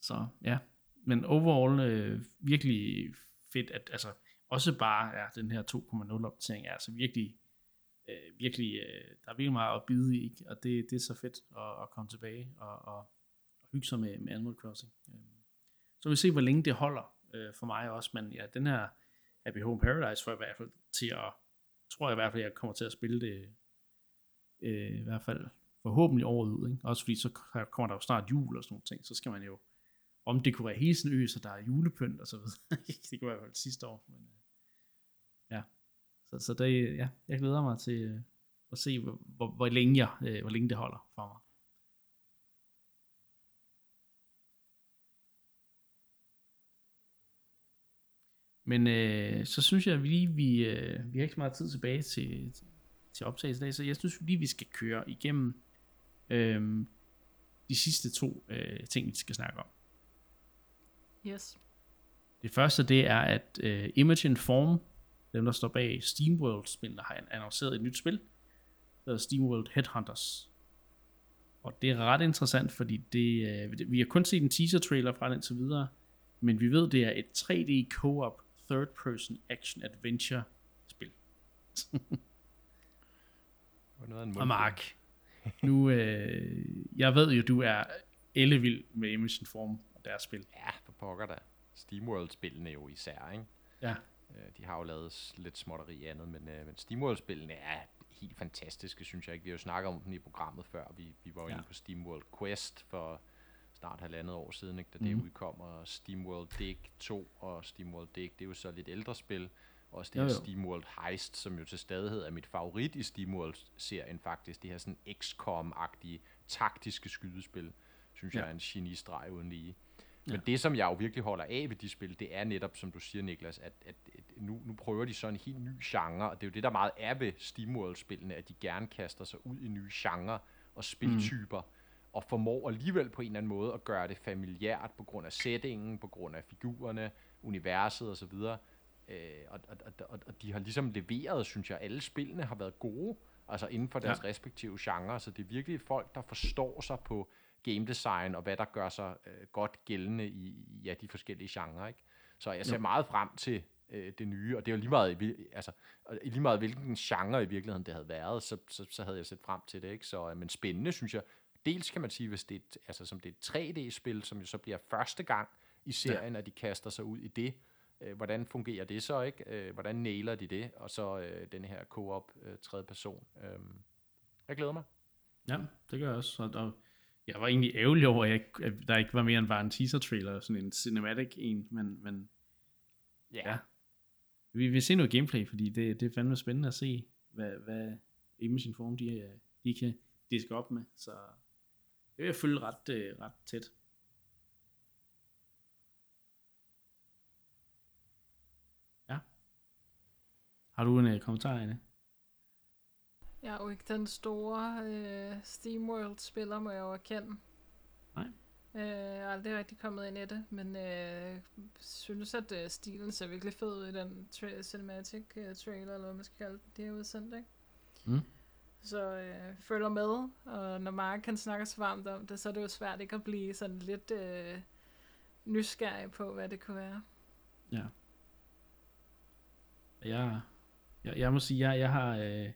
Så ja, men overall øh, virkelig fedt, at altså også bare ja, den her 2.0 opdatering er altså virkelig, øh, virkelig, øh, der er virkelig meget at bide i, ikke? og det, det er så fedt at, at komme tilbage og, og, og hygge sig med, med Animal Crossing. Øh. Så vi se, hvor længe det holder øh, for mig også, men ja, den her Happy Home Paradise får jeg i hvert fald til at, tror jeg i hvert fald, jeg kommer til at spille det, øh, i hvert fald forhåbentlig året ud, ikke? også fordi så kommer der jo snart jul og sådan noget ting, så skal man jo om det kunne være hele sådan ø, så der er julepynt og så videre. det kunne være fald sidste år. Men, øh, ja. Så, så det, ja, jeg glæder mig til øh, at se, hvor, hvor, hvor, længe jeg, øh, hvor længe det holder for mig. Men øh, så synes jeg, vi, vi, øh, vi har ikke så meget tid tilbage til, til, optagelse i dag, så jeg synes lige, vi skal køre igennem øh, de sidste to øh, ting, vi skal snakke om. Yes. Det første, det er, at uh, Imagine Form, dem der står bag SteamWorld-spillene, har annonceret et nyt spil, der hedder SteamWorld Headhunters. Og det er ret interessant, fordi det, uh, vi har kun set en teaser-trailer fra den til videre, men vi ved, det er et 3D co-op third-person action adventure spil. noget og Mark, nu, øh, jeg ved jo, du er ellevild med Imagine Form og deres spil. Ja, for pokker da. SteamWorld-spillene jo især, ikke? Ja. Øh, de har jo lavet lidt småtteri andet, men, øh, men SteamWorld-spillene er helt fantastiske, synes jeg ikke. Vi har jo snakket om dem i programmet før. Vi, vi var jo ja. inde på SteamWorld Quest for snart halvandet år siden, ikke, da mm. det mhm. udkom, og SteamWorld Dig 2 og SteamWorld Dig, det er jo så lidt ældre spil. Også det her jo. SteamWorld Heist, som jo til stadighed er mit favorit i SteamWorld-serien faktisk. Det her sådan XCOM-agtige taktiske skydespil, synes ja. jeg er en genistreg uden lige. Men ja. det, som jeg jo virkelig holder af ved de spil, det er netop, som du siger, Niklas, at, at, at nu, nu prøver de så en helt ny genre, og det er jo det, der meget er ved SteamWorld-spillene, at de gerne kaster sig ud i nye genre og spiltyper, mm. Og formår alligevel på en eller anden måde at gøre det familiært på grund af settingen, på grund af figurerne, universet osv., øh, og, og, og, og de har ligesom leveret, synes jeg, alle spillene har været gode, altså inden for deres ja. respektive genre, så det er virkelig folk, der forstår sig på game design og hvad der gør sig øh, godt gældende i ja, de forskellige genrer. Ikke? Så jeg ser jo. meget frem til øh, det nye, og det er jo lige meget, altså, lige meget hvilken genre i virkeligheden det havde været, så, så, så havde jeg set frem til det. Ikke? Så, øh, men spændende, synes jeg. Dels kan man sige, hvis det er, et, altså, som det er et 3D-spil, som jo så bliver første gang i serien, ja. at de kaster sig ud i det. Øh, hvordan fungerer det så, ikke? Øh, hvordan nailer de det? Og så øh, den her co-op øh, tredje person. Øh, jeg glæder mig. Ja, det gør jeg også. Og, og jeg var egentlig ærgerlig over, at, jeg, at der ikke var mere end bare en teaser-trailer, sådan en cinematic en, men, men yeah. ja. Vi vil se noget gameplay, fordi det, det er fandme spændende at se, hvad, hvad Imaging Form de, de kan diske op med, så det vil jeg følge ret, uh, ret tæt. Ja. Har du en uh, kommentar, Anne? Jeg er jo ikke den store øh, SteamWorld-spiller, må jeg jo erkende. Nej. Øh, jeg er aldrig rigtig kommet ind i det, men øh, synes, at øh, stilen ser virkelig fed ud i den tra- cinematic øh, trailer, eller hvad man skal kalde det, det er udsendt, ikke? Mm. Så øh, følger med, og når Mark kan snakke så varmt om det, så er det jo svært ikke at blive sådan lidt øh, nysgerrig på, hvad det kunne være. Ja. Jeg, jeg, jeg må sige, jeg, jeg har... Øh,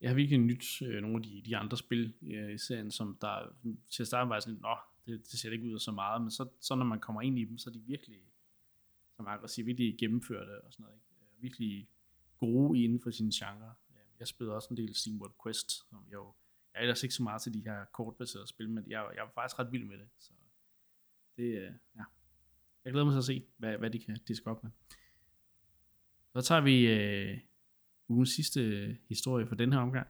jeg har virkelig nyt øh, nogle af de, de andre spil øh, i serien, som der til at starte var sådan, nå, det, det ser ikke ud af så meget, men så, så når man kommer ind i dem, så er de virkelig, som Mark siger, virkelig gennemførte og sådan noget, ikke? Øh, virkelig gode inden for sine genre. Jeg spillede også en del SteamWorld Quest, som jeg jo, jeg er ellers ikke så meget til de her kortbaserede spil, men jeg, jeg var faktisk ret vild med det, så det, øh, ja. Jeg glæder mig til at se, hvad, hvad de kan diske op med. Så tager vi øh, ugens sidste historie for den her omgang.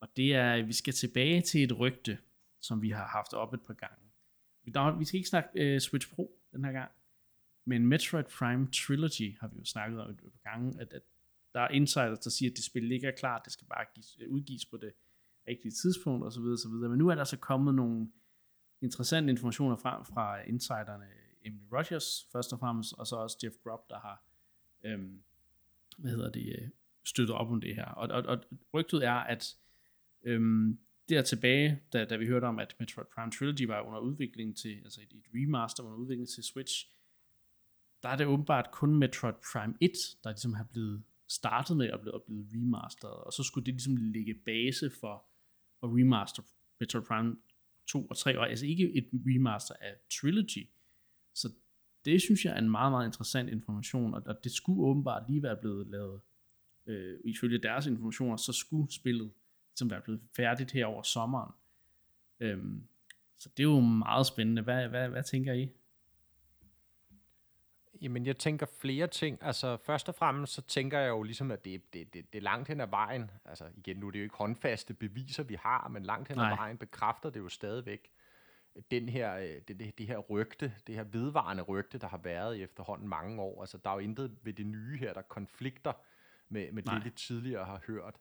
Og det er, at vi skal tilbage til et rygte, som vi har haft op et par gange. Vi skal ikke snakke øh, Switch Pro den her gang, men Metroid Prime Trilogy har vi jo snakket om et par gange, at, at der er insiders, der siger, at det spil ikke er klar, det skal bare gives, øh, udgives på det rigtige tidspunkt osv. osv. Men nu er der så kommet nogle interessante informationer frem fra insiderne Emily Rogers først og fremmest, og så også Jeff Grubb, der har øhm, hvad hedder det, øh, støttet op om det her. Og, og, og rygtet er, at øhm, der tilbage, da, da vi hørte om, at Metroid Prime Trilogy var under udvikling til, altså et, et remaster under udvikling til Switch, der er det åbenbart kun Metroid Prime 1, der ligesom har blevet startet med at blive, at blive remasteret, og så skulle det ligesom ligge base for at remaster Metroid Prime 2 og 3, og altså ikke et remaster af Trilogy. Så det synes jeg er en meget, meget interessant information, og det skulle åbenbart lige være blevet lavet, øh, ifølge deres informationer, så skulle spillet ligesom være blevet færdigt her over sommeren. Øhm, så det er jo meget spændende. Hvad, hvad, hvad tænker I? Jamen, jeg tænker flere ting. Altså, først og fremmest, så tænker jeg jo ligesom, at det, det, det, det er langt hen ad vejen. Altså, igen, nu er det jo ikke håndfaste beviser, vi har, men langt hen ad Nej. vejen bekræfter det jo stadigvæk den her, øh, det, det, det her rygte, det her vedvarende rygte, der har været i efterhånden mange år. Altså, der er jo intet ved det nye her, der konflikter med, med det, vi tidligere har hørt.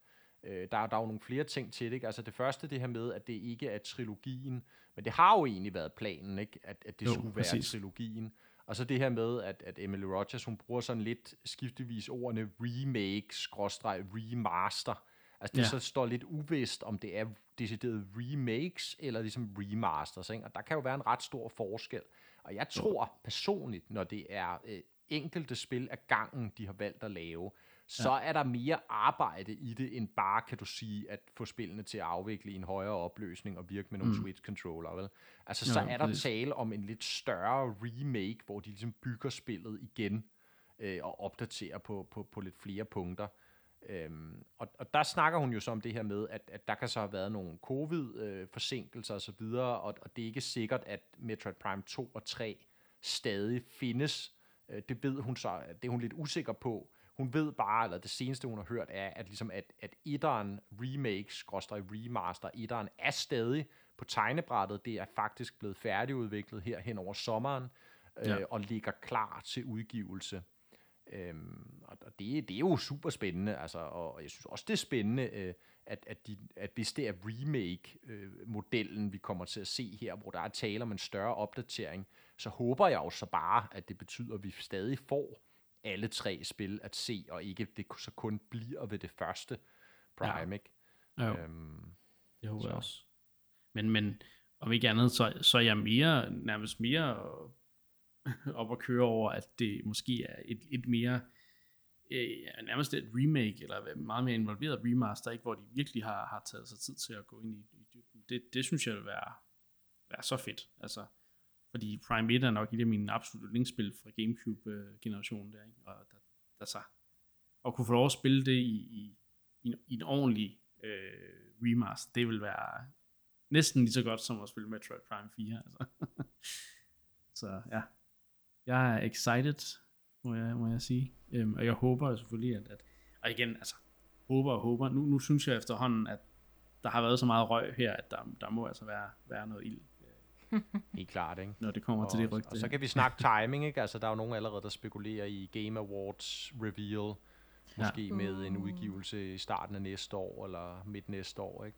Øh, der, der er jo nogle flere ting til det. Ikke? Altså det første, det her med, at det ikke er trilogien, men det har jo egentlig været planen, ikke? At, at det jo, skulle præcis. være trilogien. Og så det her med, at, at Emily Rogers, hun bruger sådan lidt skiftevis ordene remake, skråstreg, remaster. Altså det ja. så står lidt uvist, om det er decideret remakes, eller ligesom remasters. Ikke? Og der kan jo være en ret stor forskel. Og jeg tror personligt, når det er øh, enkelte spil af gangen, de har valgt at lave, så ja. er der mere arbejde i det, end bare, kan du sige, at få spillene til at afvikle i en højere opløsning og virke med nogle mm. Switch-controller, vel? Altså, så ja, er der præcis. tale om en lidt større remake, hvor de ligesom bygger spillet igen øh, og opdaterer på, på, på lidt flere punkter. Øhm, og, og der snakker hun jo så om det her med, at, at der kan så have været nogle covid-forsinkelser øh, osv., og, og det er ikke sikkert, at Metroid Prime 2 og 3 stadig findes. Øh, det ved hun så, det er hun lidt usikker på, hun ved bare, eller det seneste hun har hørt, er, at, ligesom at, at etteren remake, skråstrej remaster, etteren er stadig på tegnebrættet. Det er faktisk blevet færdigudviklet her hen over sommeren, øh, ja. og ligger klar til udgivelse. Øhm, og det, det er jo super spændende, altså, og jeg synes også, det er spændende, øh, at, at, de, at hvis det er remake-modellen, øh, vi kommer til at se her, hvor der er tale om en større opdatering, så håber jeg jo så bare, at det betyder, at vi stadig får alle tre spil at se, og ikke det så kun bliver ved det første Prime, ja. ikke? Jo. Øhm, det håber jeg også. Men, men om ikke andet, så, så er jeg mere, nærmest mere op at køre over, at det måske er et, et mere, øh, nærmest et remake, eller meget mere involveret remaster, ikke? hvor de virkelig har, har taget sig tid til at gå ind i, i dybden. Det, det synes jeg vil være, være så fedt. Altså, fordi Prime 1 er nok et af mine absolutte yndlingsspil fra Gamecube-generationen øh, der, ikke? Og der, der så, at kunne få lov at spille det i, i, i, en, i en ordentlig øh, remaster, det vil være næsten lige så godt som at spille Metroid Prime 4. Altså. så ja, jeg er excited, må jeg, må jeg sige. Øhm, og jeg håber selvfølgelig, at, at og igen, altså, håber og håber. Nu, nu synes jeg efterhånden, at der har været så meget røg her, at der, der må altså være, være noget ild Helt klart, ikke? Når det kommer og, til det rygte. Og så kan vi snakke timing, ikke? Altså, der er jo nogen allerede, der spekulerer i Game Awards reveal, måske ja. med en udgivelse i starten af næste år, eller midt næste år, ikke?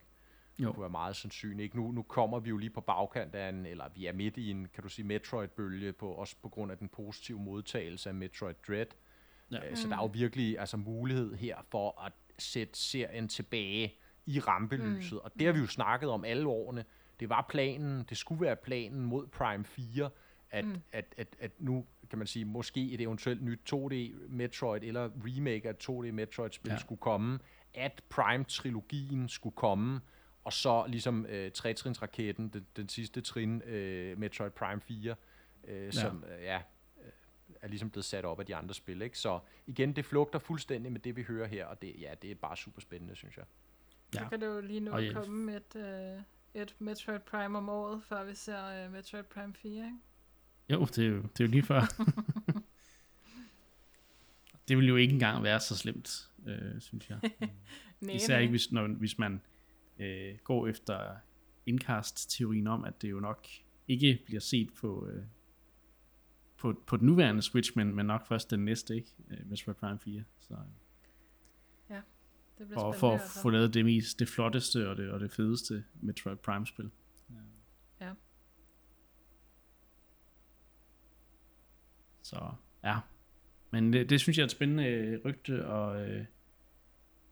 Jo. Det kunne være meget sandsynligt. Ikke? Nu, nu kommer vi jo lige på bagkant af en, eller vi er midt i en, kan du sige, Metroid-bølge, på, også på grund af den positive modtagelse af Metroid Dread. Ja. Øh, så der er jo mm. virkelig altså, mulighed her for at sætte serien tilbage i rampelyset. Mm. Og det har vi jo snakket om alle årene det var planen, det skulle være planen mod Prime 4, at, mm. at, at, at nu kan man sige, måske et eventuelt nyt 2D Metroid eller remake af 2D Metroid-spil ja. skulle komme, at Prime-trilogien skulle komme, og så ligesom øh, trætrinsraketten, den, den sidste trin, øh, Metroid Prime 4, øh, ja. som øh, ja, øh, er ligesom blevet sat op af de andre spil. Ikke? Så igen, det flugter fuldstændig med det, vi hører her, og det, ja, det er bare super spændende, synes jeg. Ja. Så kan det jo lige nu oh, komme med et, øh, et Metroid Prime om året, før vi ser uh, Metroid Prime 4, ikke? Jo, det er jo, det er jo lige før. det vil jo ikke engang være så slemt, øh, synes jeg. nej, Især nej. ikke, hvis, når, hvis man øh, går efter indkast-teorien om, at det jo nok ikke bliver set på, øh, på, på den nuværende Switch, men, men nok først den næste, ikke? Øh, Metroid Prime 4. Så, ja. Det bliver for, at få lavet det mest, det flotteste og det, og det fedeste Metroid Prime-spil. Ja. Så ja, men det, det synes jeg er et spændende øh, rygte, og øh,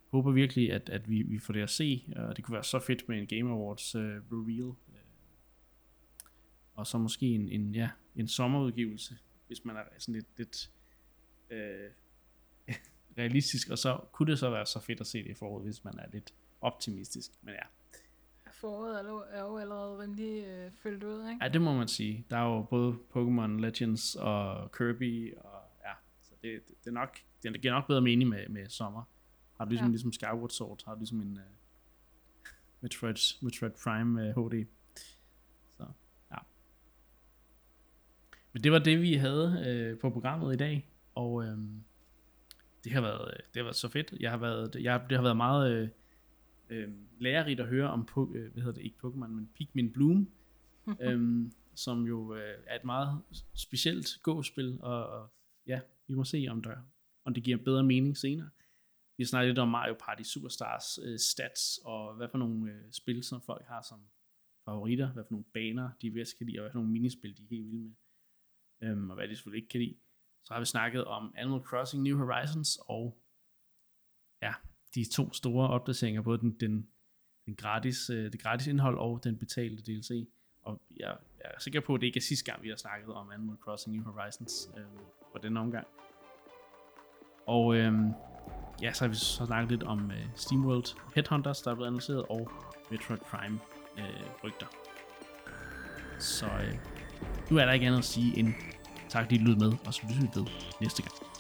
håber virkelig, at, at vi, vi får det at se, og det kunne være så fedt med en Game Awards øh, reveal. Øh, og så måske en, en, ja, en sommerudgivelse, hvis man er sådan lidt, lidt øh, realistisk, og så kunne det så være så fedt at se det i foråret, hvis man er lidt optimistisk. Men ja, Foråret er jo, er jo allerede rimelig øh, fyldt ud, ikke? Ja, det må man sige. Der er jo både Pokémon Legends og Kirby, og ja, så det, det, det, er nok, det giver nok bedre mening med, med sommer. Har du ligesom, Ja. ligesom Skyward Sword, har du ligesom en uh, Metroid, Metroid Prime uh, HD. Så, ja. Men det var det, vi havde uh, på programmet i dag, og um, det har været, det har været så fedt. Jeg har været, jeg, det har været meget uh, uh, lærerigt at høre om, po- uh, hvad hedder det, ikke Pokémon, men Pikmin Bloom, øhm, som jo øh, er et meget specielt gåspil, og, og ja, vi må se, om, der, om det giver bedre mening senere. Vi har snakket lidt om Mario Party Superstars øh, stats, og hvad for nogle øh, spil, som folk har som favoritter, hvad for nogle baner, de bedst kan lide, og hvad for nogle minispil, de er helt vilde med, øhm, og hvad de selvfølgelig ikke kan lide. Så har vi snakket om Animal Crossing New Horizons, og ja, de to store opdateringer, både den, den, den gratis, øh, det gratis indhold og den betalte DLC. Og jeg, jeg er sikker på, at det ikke er sidste gang, vi har snakket om Animal Crossing New Horizons øh, på den omgang. Og øh, ja, så har vi så snakket lidt om øh, SteamWorld Headhunters, der er blevet annonceret, og Metroid Prime øh, rygter. Så øh, nu er der ikke andet at sige end tak, fordi I lyttede med, og så lytter vi ved næste gang.